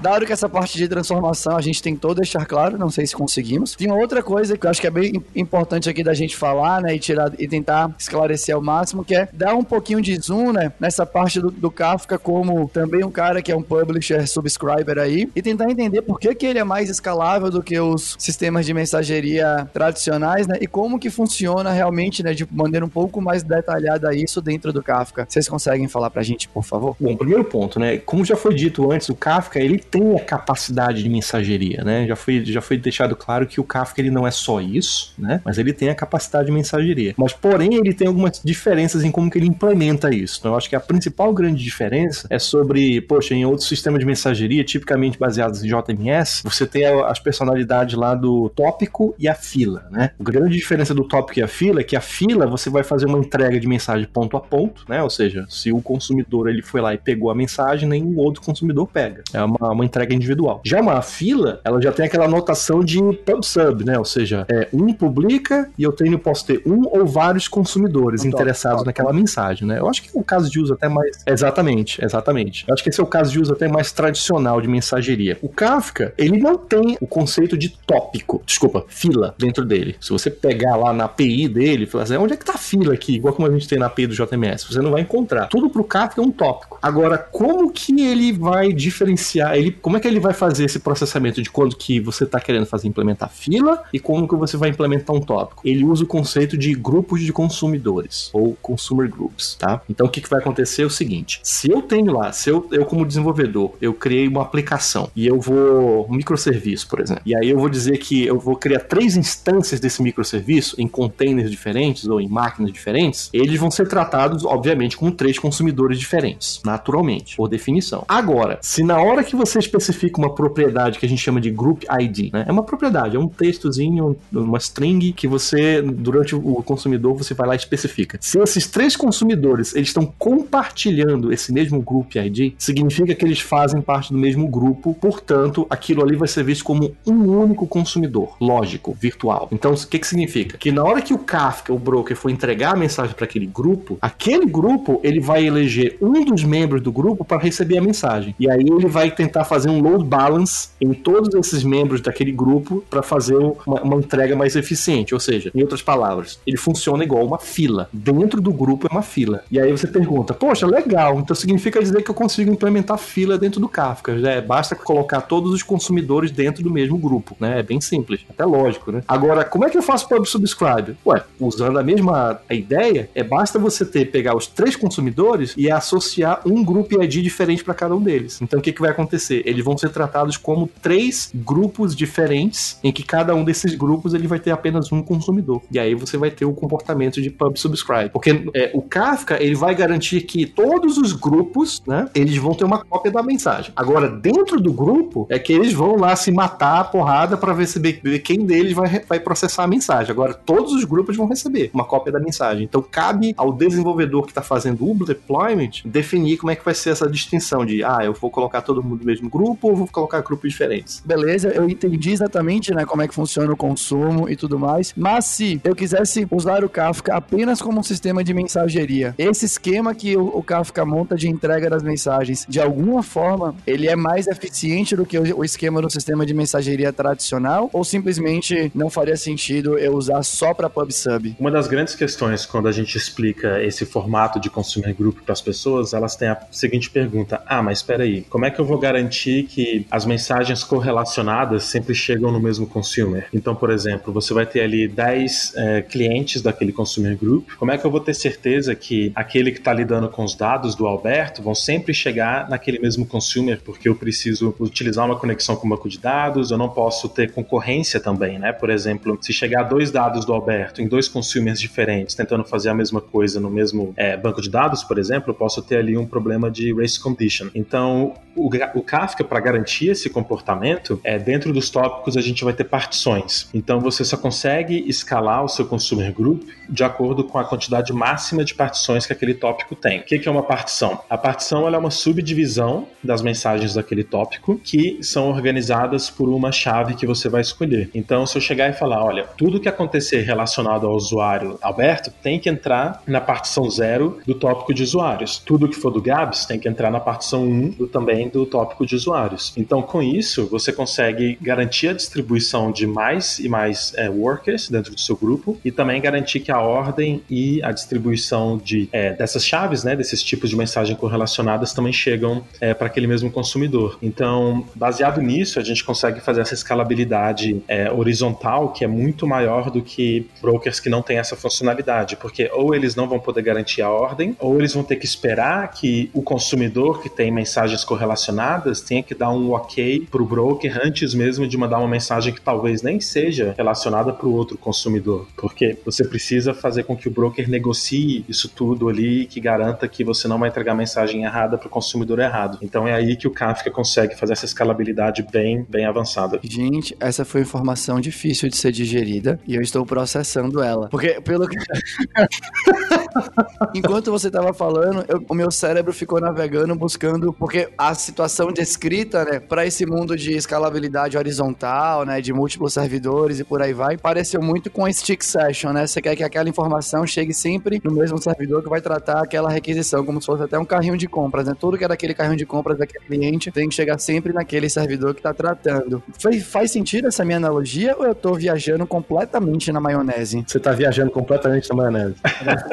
Dado que essa parte de transformação a gente tentou deixar claro, não sei se conseguimos. Tem outra coisa que eu acho que é bem importante aqui da gente falar, né, e tirar e tentar esclarecer ao máximo, que é dar um pouquinho de zoom, né, nessa parte do, do Kafka como também um cara que é um publisher subscriber aí e tentar entender por que que ele é mais escalável do que os sistemas de mensageria tradicionais, né, e como que funciona realmente, né, de maneira um pouco mais detalhada isso dentro do Kafka. Vocês conseguem falar pra gente, por favor? Bom, primeiro ponto, né, como já foi dito antes, o Kafka, ele tem a capacidade de mensageria, né? Já foi, já foi deixado claro que o Kafka ele não é só isso, né? Mas ele tem a capacidade de mensageria. Mas, porém, ele tem algumas diferenças em como que ele implementa isso. Então, eu acho que a principal grande diferença é sobre, poxa, em outros sistemas de mensageria, tipicamente baseados em JMS, você tem as personalidades lá do tópico e a fila, né? A grande diferença do tópico e a fila é que a fila você vai fazer uma entrega de mensagem ponto a ponto, né? Ou seja, se o consumidor ele foi lá e pegou a mensagem, nenhum outro consumidor pega. É uma, uma entrega individual. Já uma fila, ela já tem aquela anotação de pub-sub, né? Ou seja, é, um publica e eu tenho, posso ter um ou vários consumidores um interessados naquela mensagem, né? Eu acho que é o caso de uso até mais. Exatamente, exatamente. Eu acho que esse é o caso de uso até mais tradicional de mensageria. O Kafka, ele não tem o conceito de tópico, desculpa, fila dentro dele. Se você pegar lá na API dele e falar assim, onde é que tá a fila aqui? Igual como a gente tem na API do JMS, você não vai encontrar. Tudo pro Kafka é um tópico. Agora, como que ele vai diferenciar? Ele como é que ele vai fazer esse processamento de quando que você está querendo fazer implementar fila e como que você vai implementar um tópico? Ele usa o conceito de grupos de consumidores ou consumer groups, tá? Então o que, que vai acontecer é o seguinte: se eu tenho lá, se eu, eu como desenvolvedor, eu criei uma aplicação e eu vou um microserviço, por exemplo, e aí eu vou dizer que eu vou criar três instâncias desse microserviço em containers diferentes ou em máquinas diferentes, eles vão ser tratados, obviamente, como três consumidores diferentes, naturalmente, por definição. Agora, se na hora que você especifica uma propriedade que a gente chama de group ID, né? É uma propriedade, é um textozinho, uma string que você, durante o consumidor, você vai lá e especifica. Se esses três consumidores, eles estão compartilhando esse mesmo group ID, significa que eles fazem parte do mesmo grupo, portanto, aquilo ali vai ser visto como um único consumidor, lógico, virtual. Então, o que que significa? Que na hora que o Kafka, o broker, for entregar a mensagem para aquele grupo, aquele grupo, ele vai eleger um dos membros do grupo para receber a mensagem. E aí ele vai tentar fazer um load balance em todos esses membros daquele grupo para fazer uma, uma, entrega mais eficiente. Ou seja, em outras palavras, ele funciona igual uma fila. Dentro do grupo é uma fila. E aí você pergunta, poxa, legal, então significa dizer que eu consigo implementar fila dentro do Kafka. Né? Basta colocar todos os consumidores dentro do mesmo grupo. Né? É bem simples, até lógico. Né? Agora, como é que eu faço pub subscribe? Ué, usando a mesma a ideia, é basta você ter pegar os três consumidores e associar um grupo ID diferente para cada um deles. Então o que, que vai acontecer? Eles vão ser tratados como três grupos diferentes, em que cada um desses grupos ele vai ter apenas um consumidor. E aí você vai ter o comportamento de pub subscribe. Porque é, o Kafka ele vai garantir que todos os grupos, né, eles vão ter uma cópia da mensagem. Agora, dentro do grupo, é que eles vão lá se matar a porrada para ver, ver quem deles vai, vai processar a mensagem. Agora, todos os grupos vão receber uma cópia da mensagem. Então, cabe ao desenvolvedor que está fazendo o deployment definir como é que vai ser essa distinção de, ah, eu vou colocar todo mundo no mesmo grupo ou vou colocar grupos diferentes. Beleza, eu entendi exatamente né, como é que funciona o consumo e tudo mais, mas se eu quisesse usar o Kafka apenas como um sistema de mensageria, esse esquema que o, o Kafka monta de entrega das mensagens, de alguma forma, ele é mais eficiente do que o, o esquema do sistema de mensageria tradicional ou simplesmente não faria sentido eu usar só para PubSub? Uma das grandes questões quando a gente explica esse formato de consumer group para as pessoas, elas têm a seguinte pergunta: ah, mas espera aí, como é que eu vou garantir que as mensagens correlacionadas sempre chegam no mesmo consumer. Então, por exemplo, você vai ter ali 10 é, clientes daquele consumer group. Como é que eu vou ter certeza que aquele que está lidando com os dados do Alberto vão sempre chegar naquele mesmo consumer? Porque eu preciso utilizar uma conexão com o banco de dados, eu não posso ter concorrência também, né? Por exemplo, se chegar dois dados do Alberto em dois consumers diferentes, tentando fazer a mesma coisa no mesmo é, banco de dados, por exemplo, eu posso ter ali um problema de race condition. Então, o, o Kafka, para garantir esse comportamento, é, dentro dos tópicos a gente vai ter partições. Então você só consegue escalar o seu consumer group de acordo com a quantidade máxima de partições que aquele tópico tem. O que é uma partição? A partição é uma subdivisão das mensagens daquele tópico que são organizadas por uma chave que você vai escolher. Então, se eu chegar e falar, olha, tudo que acontecer relacionado ao usuário Alberto tem que entrar na partição 0 do tópico de usuários. Tudo que for do Gabs tem que entrar na partição 1 um também do tópico de usuários. Então, com isso, você consegue garantir a distribuição de mais e mais é, workers dentro do seu grupo e também garantir que a ordem e a distribuição de, é, dessas chaves, né, desses tipos de mensagem correlacionadas também chegam é, para aquele mesmo consumidor. Então, baseado nisso, a gente consegue fazer essa escalabilidade é, horizontal que é muito maior do que brokers que não têm essa funcionalidade, porque ou eles não vão poder garantir a ordem, ou eles vão ter que esperar que o consumidor que tem mensagens correlacionadas tenha que dar um ok para o broker antes mesmo de mandar uma mensagem que talvez nem seja relacionada para o outro consumidor, porque você precisa fazer com que o broker negocie isso tudo ali, que garanta que você não vai entregar mensagem errada para o consumidor errado. Então é aí que o Kafka consegue fazer essa escalabilidade bem, bem avançada. Gente, essa foi informação difícil de ser digerida e eu estou processando ela. Porque, pelo que. [LAUGHS] Enquanto você estava falando, eu, o meu cérebro ficou navegando, buscando. Porque a situação descrita, né, para esse mundo de escalabilidade horizontal, né, de múltiplos servidores e por aí vai, pareceu muito com a Stick Session, né? Você quer que aquela informação chegue sempre no mesmo servidor que vai tratar aquela requisição, como se fosse até um carrinho de compras, né? Tudo que é daquele carrinho de compras daquele cliente tem que chegar sempre naquele servidor que está tratando. Faz, faz sentido essa minha analogia ou eu estou viajando completamente na maionese? Você está viajando completamente na maionese.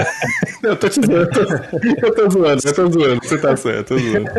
[LAUGHS] eu tô te zoando, eu tô zoando, eu tô zoando, você tá certo, eu tô zoando.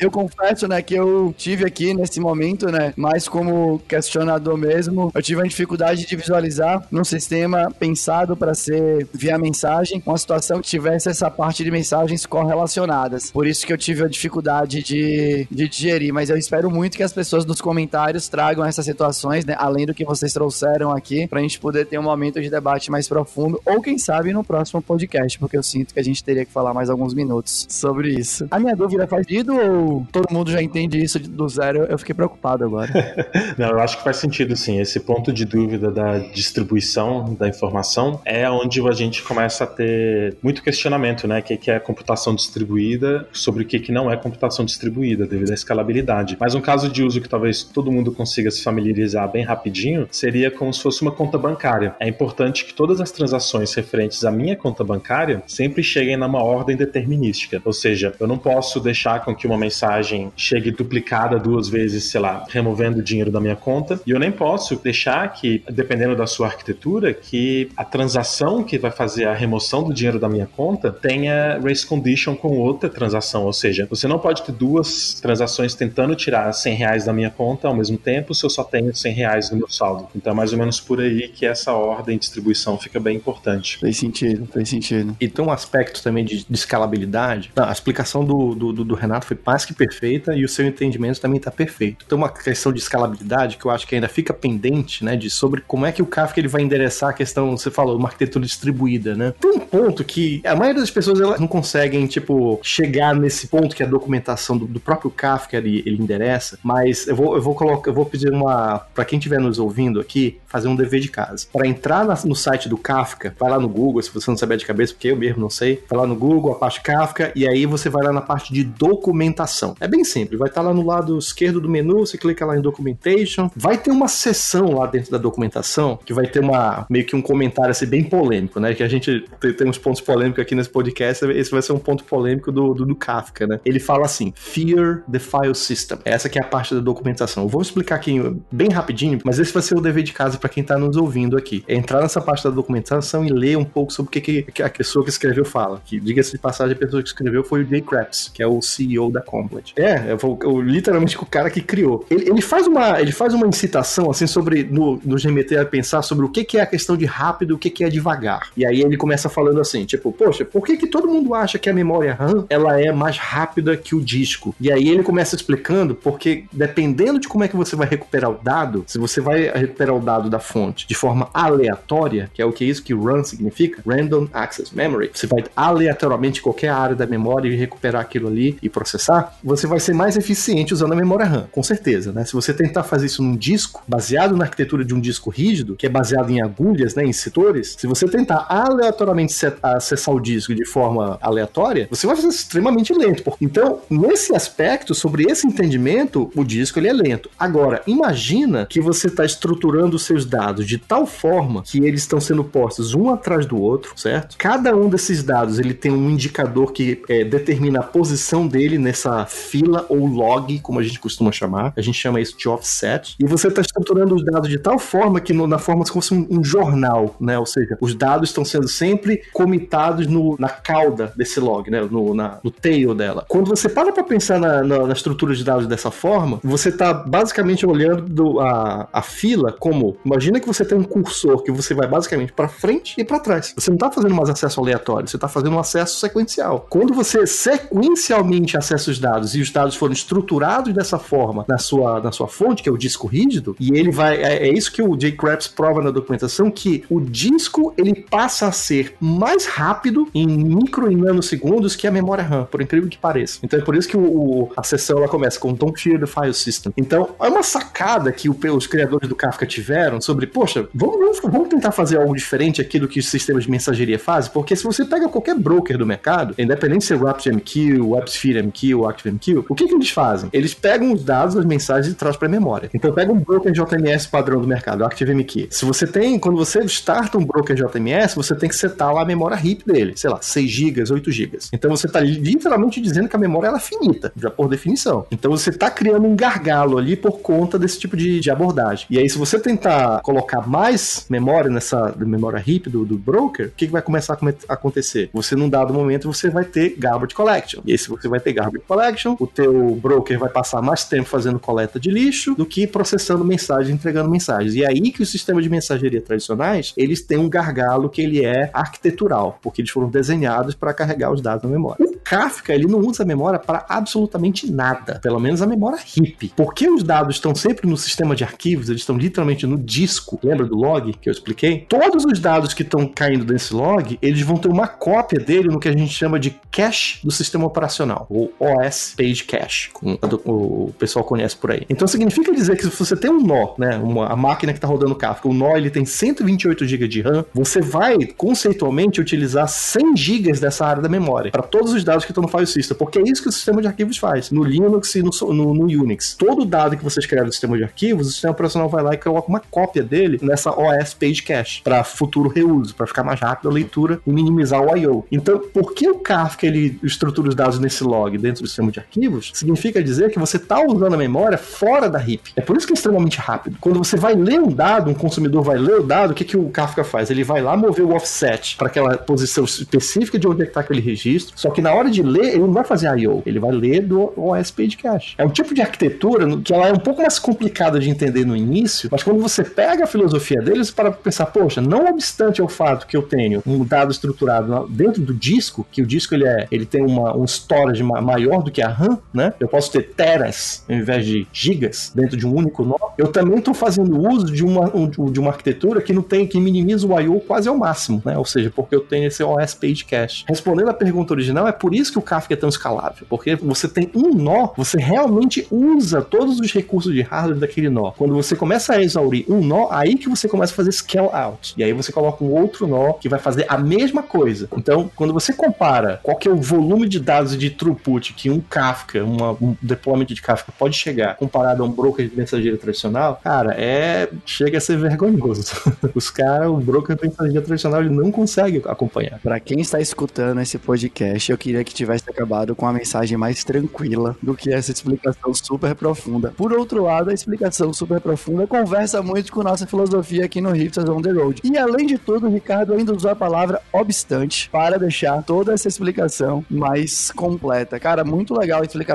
Eu confesso, né, que eu tive aqui nesse momento, né, mais como questionador mesmo, eu tive a dificuldade de visualizar num sistema pensado para ser via mensagem, uma situação que tivesse essa parte de mensagens correlacionadas. Por isso que eu tive a dificuldade de, de digerir, mas eu espero muito que as pessoas nos comentários tragam essas situações, né, além do que vocês trouxeram aqui, pra gente poder ter um momento de debate mais profundo, ou quem sabe no próximo podcast, porque eu sinto que a gente teria que falar mais alguns minutos sobre isso. A minha dúvida faz sentido ou todo mundo já entende isso do zero? Eu fiquei preocupado agora. [LAUGHS] Não, eu acho que faz sentido sim. Esse ponto de dúvida da distribuição da informação é onde a gente começa a ter muito questionamento, né? O que é computação distribuída sobre o que não é computação distribuída, devido à escalabilidade. Mas um caso de uso que talvez todo mundo consiga se familiarizar bem rapidinho seria como se fosse uma conta bancária. É importante que todas as transações referentes à minha conta bancária sempre cheguem numa ordem determinística. Ou seja, eu não posso deixar com que uma mensagem chegue duplicada duas vezes, sei lá, removendo o dinheiro da minha conta. E eu nem posso deixar que, dependendo da sua arquitetura, que a transação que vai fazer a remoção do dinheiro da minha conta tenha race condition com outra transação. Ou seja, você não pode ter duas transações tentando tirar 100 reais da minha conta ao mesmo tempo se eu só tenho 100 reais no meu saldo. Então é mais ou menos por aí que essa ordem de distribuição fica bem importante. Faz sentido, faz sentido. E tem um aspecto também de, de escalabilidade. Não, a explicação do, do, do, Renato foi mais que perfeita e o seu entendimento também está perfeito. Tem uma questão de escalabilidade que eu acho que ainda fica pendente, né, de sobre como é que o Kafka ele vai endereçar a questão, você falou, uma arquitetura distribuída, né? Tem um ponto que a maioria das pessoas elas não conseguem, tipo, chegar nesse ponto que a documentação do, do próprio Kafka ele, ele endereça, mas eu vou, eu vou colocar, eu vou pedir uma, para quem estiver nos ouvindo aqui, fazer um dever de casa. Para entrar na, no site do Kafka, vai lá no Google, se você não saber de cabeça, porque eu mesmo não sei, vai lá no Google, a parte Kafka, e aí você vai lá na parte de documentação. É bem simples, vai estar lá no lado esquerdo do menu, você clica lá em Documentation, vai ter uma seção lá dentro da documentação que vai ter uma meio que um comentário assim bem polêmico, né? Que a gente tem, uns pontos polêmicos aqui nesse podcast, esse vai ser um ponto polêmico do, do, do Kafka, né? Ele fala assim: Fear the File System. Essa que é a parte da documentação. Eu vou explicar aqui bem rapidinho, mas esse vai ser o dever de casa para quem está nos ouvindo aqui. É entrar nessa parte da documentação e ler um pouco sobre o que, que a pessoa que escreveu fala. Que, diga-se de passagem, a pessoa que escreveu foi o Jay Krebs, que é o CEO da Complet. É, eu vou, eu, literalmente o cara que criou. Ele, ele, faz uma, ele faz uma incitação, assim, sobre, no, no GMT, a pensar sobre o que, que é a questão de rápido e o que, que é devagar. E aí ele começa falando assim, tipo, poxa, por que, que todo mundo acha que a memória RAM, ela é mais rápida que o disco? E aí ele começa explicando porque dependendo de como é que você vai recuperar o dado, se você vai recuperar o dado da fonte de forma aleatória, que é o que é isso que run significa, random Access Memory, você vai aleatoriamente qualquer área da memória e recuperar aquilo ali e processar, você vai ser mais eficiente usando a memória RAM, com certeza, né? Se você tentar fazer isso num disco, baseado na arquitetura de um disco rígido, que é baseado em agulhas, né, em setores, se você tentar aleatoriamente acessar o disco de forma aleatória, você vai fazer extremamente lento. Então, nesse aspecto, sobre esse entendimento, o disco ele é lento. Agora, imagina que você está estruturando os seus dados de tal forma que eles estão sendo postos um atrás do outro, certo? Cada um desses dados ele tem um indicador que é, determina a posição dele nessa fila ou log, como a gente costuma chamar. A gente chama isso de offset. E você está estruturando os dados de tal forma que no, na forma como se fosse um, um, jornal, né? Ou seja, os dados estão sendo sempre comitados no, na cauda desse log, né? No, na, no tail dela. Quando você para para pensar na, na, na, estrutura de dados dessa forma, você está basicamente olhando do, a, a fila como, imagina que você tem um cursor que você vai basicamente para frente e para trás. Você não está fazendo mais acesso aleatório, você está fazendo um acesso sequencial. Quando você sequencialmente acessa os dados e os dados foram estruturados dessa forma na sua, na sua fonte, que é o disco rígido, e ele vai. É, é isso que o Jay Krebs prova na documentação: que o disco ele passa a ser mais rápido em micro e nanosegundos que a memória RAM, por incrível que pareça. Então é por isso que o, o a sessão ela começa com Don't Fear the File System. Então é uma sacada que o, os criadores do Kafka tiveram sobre, poxa, vamos, vamos, tentar fazer algo diferente aqui do que os sistemas de mensageria fazem, porque se você pega qualquer broker do mercado, independente se é o WebSphere MQ, ActiveMQ, o que, que eles fazem? Eles pegam os dados, as mensagens e trazem para memória. Então pega um broker JMS padrão do mercado, o ActiveMQ. Se você tem, quando você starta um broker JMS, você tem que setar lá a memória RIP dele, sei lá, 6 GB, 8 GB. Então você está literalmente dizendo que a memória ela é finita, já por definição. Então você está criando um gargalo ali por conta desse tipo de, de abordagem. E aí se você tentar colocar mais memória nessa memória RIP do, do broker, o que, que vai começar a acontecer? Você num dado momento você vai ter garbage collection. E aí se você vai ter garbage collection, o teu broker vai passar mais tempo fazendo coleta de lixo do que processando mensagens, entregando mensagens. E é aí que os sistemas de mensageria tradicionais, eles têm um gargalo que ele é arquitetural, porque eles foram desenhados para carregar os dados na memória. O Kafka, ele não usa a memória para absolutamente nada, pelo menos a memória RIP. Porque os dados estão sempre no sistema de arquivos, eles estão literalmente no disco. Lembra do log que eu expliquei? Todos os dados que estão caindo desse log, eles vão ter uma cópia dele no que a gente chama de cache do sistema operacional, ou OS Page Cache, como o pessoal conhece por aí. Então significa dizer que se você tem um nó, né, uma, a máquina que está rodando Kafka, o nó ele tem 128 GB de RAM, você vai conceitualmente utilizar 100 GB dessa área da memória para todos os dados que estão no file system, porque é isso que o sistema de arquivos faz. No Linux e no, no, no Unix, todo dado que você escreve no sistema de arquivos, o sistema operacional vai lá e coloca uma cópia dele nessa OS Page Cache para futuro reuso, para ficar mais rápido a leitura e minimizar o I/O. Então, por que o Kafka ele estrutura os dados nesse log dentro do sistema de arquivos? Significa dizer que você está usando a memória fora da RIP. É por isso que é extremamente rápido. Quando você vai ler um dado, um consumidor vai ler o dado, o que, que o Kafka faz? Ele vai lá mover o offset para aquela posição específica de onde é está aquele registro, só que na hora de ler, ele não vai fazer I/O, ele vai ler do OS Page Cache. É um tipo de arquitetura que ela é um pouco mais complicada de entender no início, mas quando você pega a filosofia deles para pensar, poxa, não obstante ao fato que eu tenho um dado estruturado dentro do disco, que o disco ele é, ele tem uma, um storage maior do que a RAM, né? Eu posso ter teras ao invés de gigas dentro de um único nó. Eu também estou fazendo uso de uma, de uma arquitetura que não tem que minimiza o I/O quase ao máximo, né? Ou seja, porque eu tenho esse OS Page Cache. Respondendo a pergunta original, é por isso que o Kafka é tão escalável, porque você tem um nó, você realmente usa todos os recursos de hardware daquele nó. Quando você começa a exaurir um nó, aí que você começa a fazer scale out. E aí você coloca um outro nó que vai fazer a mesma coisa. Então, quando você compara qual que é o volume de dados de throughput que um Kafka, uma, um deployment de Kafka pode chegar comparado a um broker de mensageiro tradicional, cara, é chega a ser vergonhoso. [LAUGHS] Os caras, o broker de mensageiro tradicional, ele não consegue acompanhar. Para quem está escutando esse podcast, eu queria que tivesse acabado com a mensagem mais tranquila do que essa explicação super profunda. Por outro lado, a explicação super profunda conversa muito com nossa filosofia aqui no Hipsters on the Road. E além de tudo, o Ricardo ainda usou a palavra obstante para deixar toda essa explicação mais completa. Cara, muito legal a explicação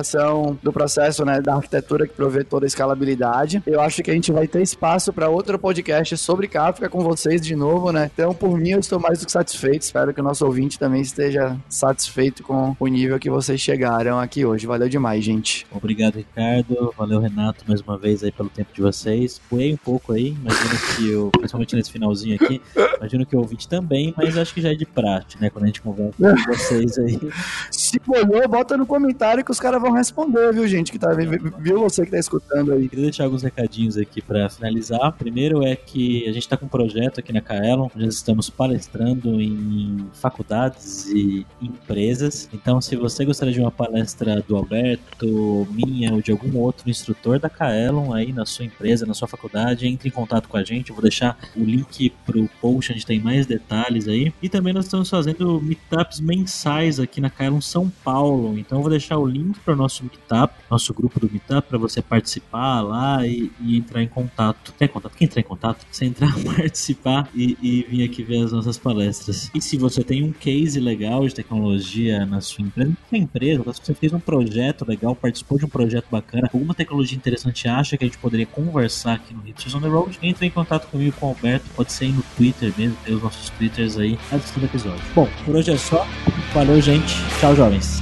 do processo, né, da arquitetura que provê toda a escalabilidade. Eu acho que a gente vai ter espaço para outro podcast sobre Kafka com vocês de novo, né? Então, por mim, eu estou mais do que satisfeito. Espero que o nosso ouvinte também esteja satisfeito com o nível que vocês chegaram aqui hoje. Valeu demais, gente. Obrigado, Ricardo. Valeu, Renato, mais uma vez aí pelo tempo de vocês. Fui um pouco aí, imagino que eu, principalmente nesse finalzinho aqui, imagino que o ouvinte também, mas acho que já é de praxe, né? Quando a gente conversa com vocês aí. [LAUGHS] Se olhou, bota no comentário que os caras vão responder, viu, gente? Que tá, viu você que tá escutando aí. Queria deixar alguns recadinhos aqui para finalizar. Primeiro é que a gente está com um projeto aqui na Kaelon, nós estamos palestrando em faculdades e empresas. Então, se você gostaria de uma palestra do Alberto, minha ou de algum outro instrutor da Kaelon aí na sua empresa, na sua faculdade, entre em contato com a gente. Eu vou deixar o link pro post onde tem mais detalhes aí. E também nós estamos fazendo meetups mensais aqui na Kaelon São Paulo. Então, eu vou deixar o link para o nosso meetup, nosso grupo do meetup, para você participar lá e, e, entrar em contato. Tem contato? Quem entrar em contato? Você entrar, [LAUGHS] participar e, e vir aqui ver as nossas palestras. E se você tem um case legal de tecnologia na sua empresa, na empresa, se você fez um projeto legal, participou de um projeto bacana, alguma tecnologia interessante acha que a gente poderia conversar aqui no Hits on the Road, entre em contato comigo com o Alberto, pode ser no Twitter mesmo, tem os nossos Twitters aí na descrição do episódio. Bom, por hoje é só. Valeu, gente. Tchau, jovens.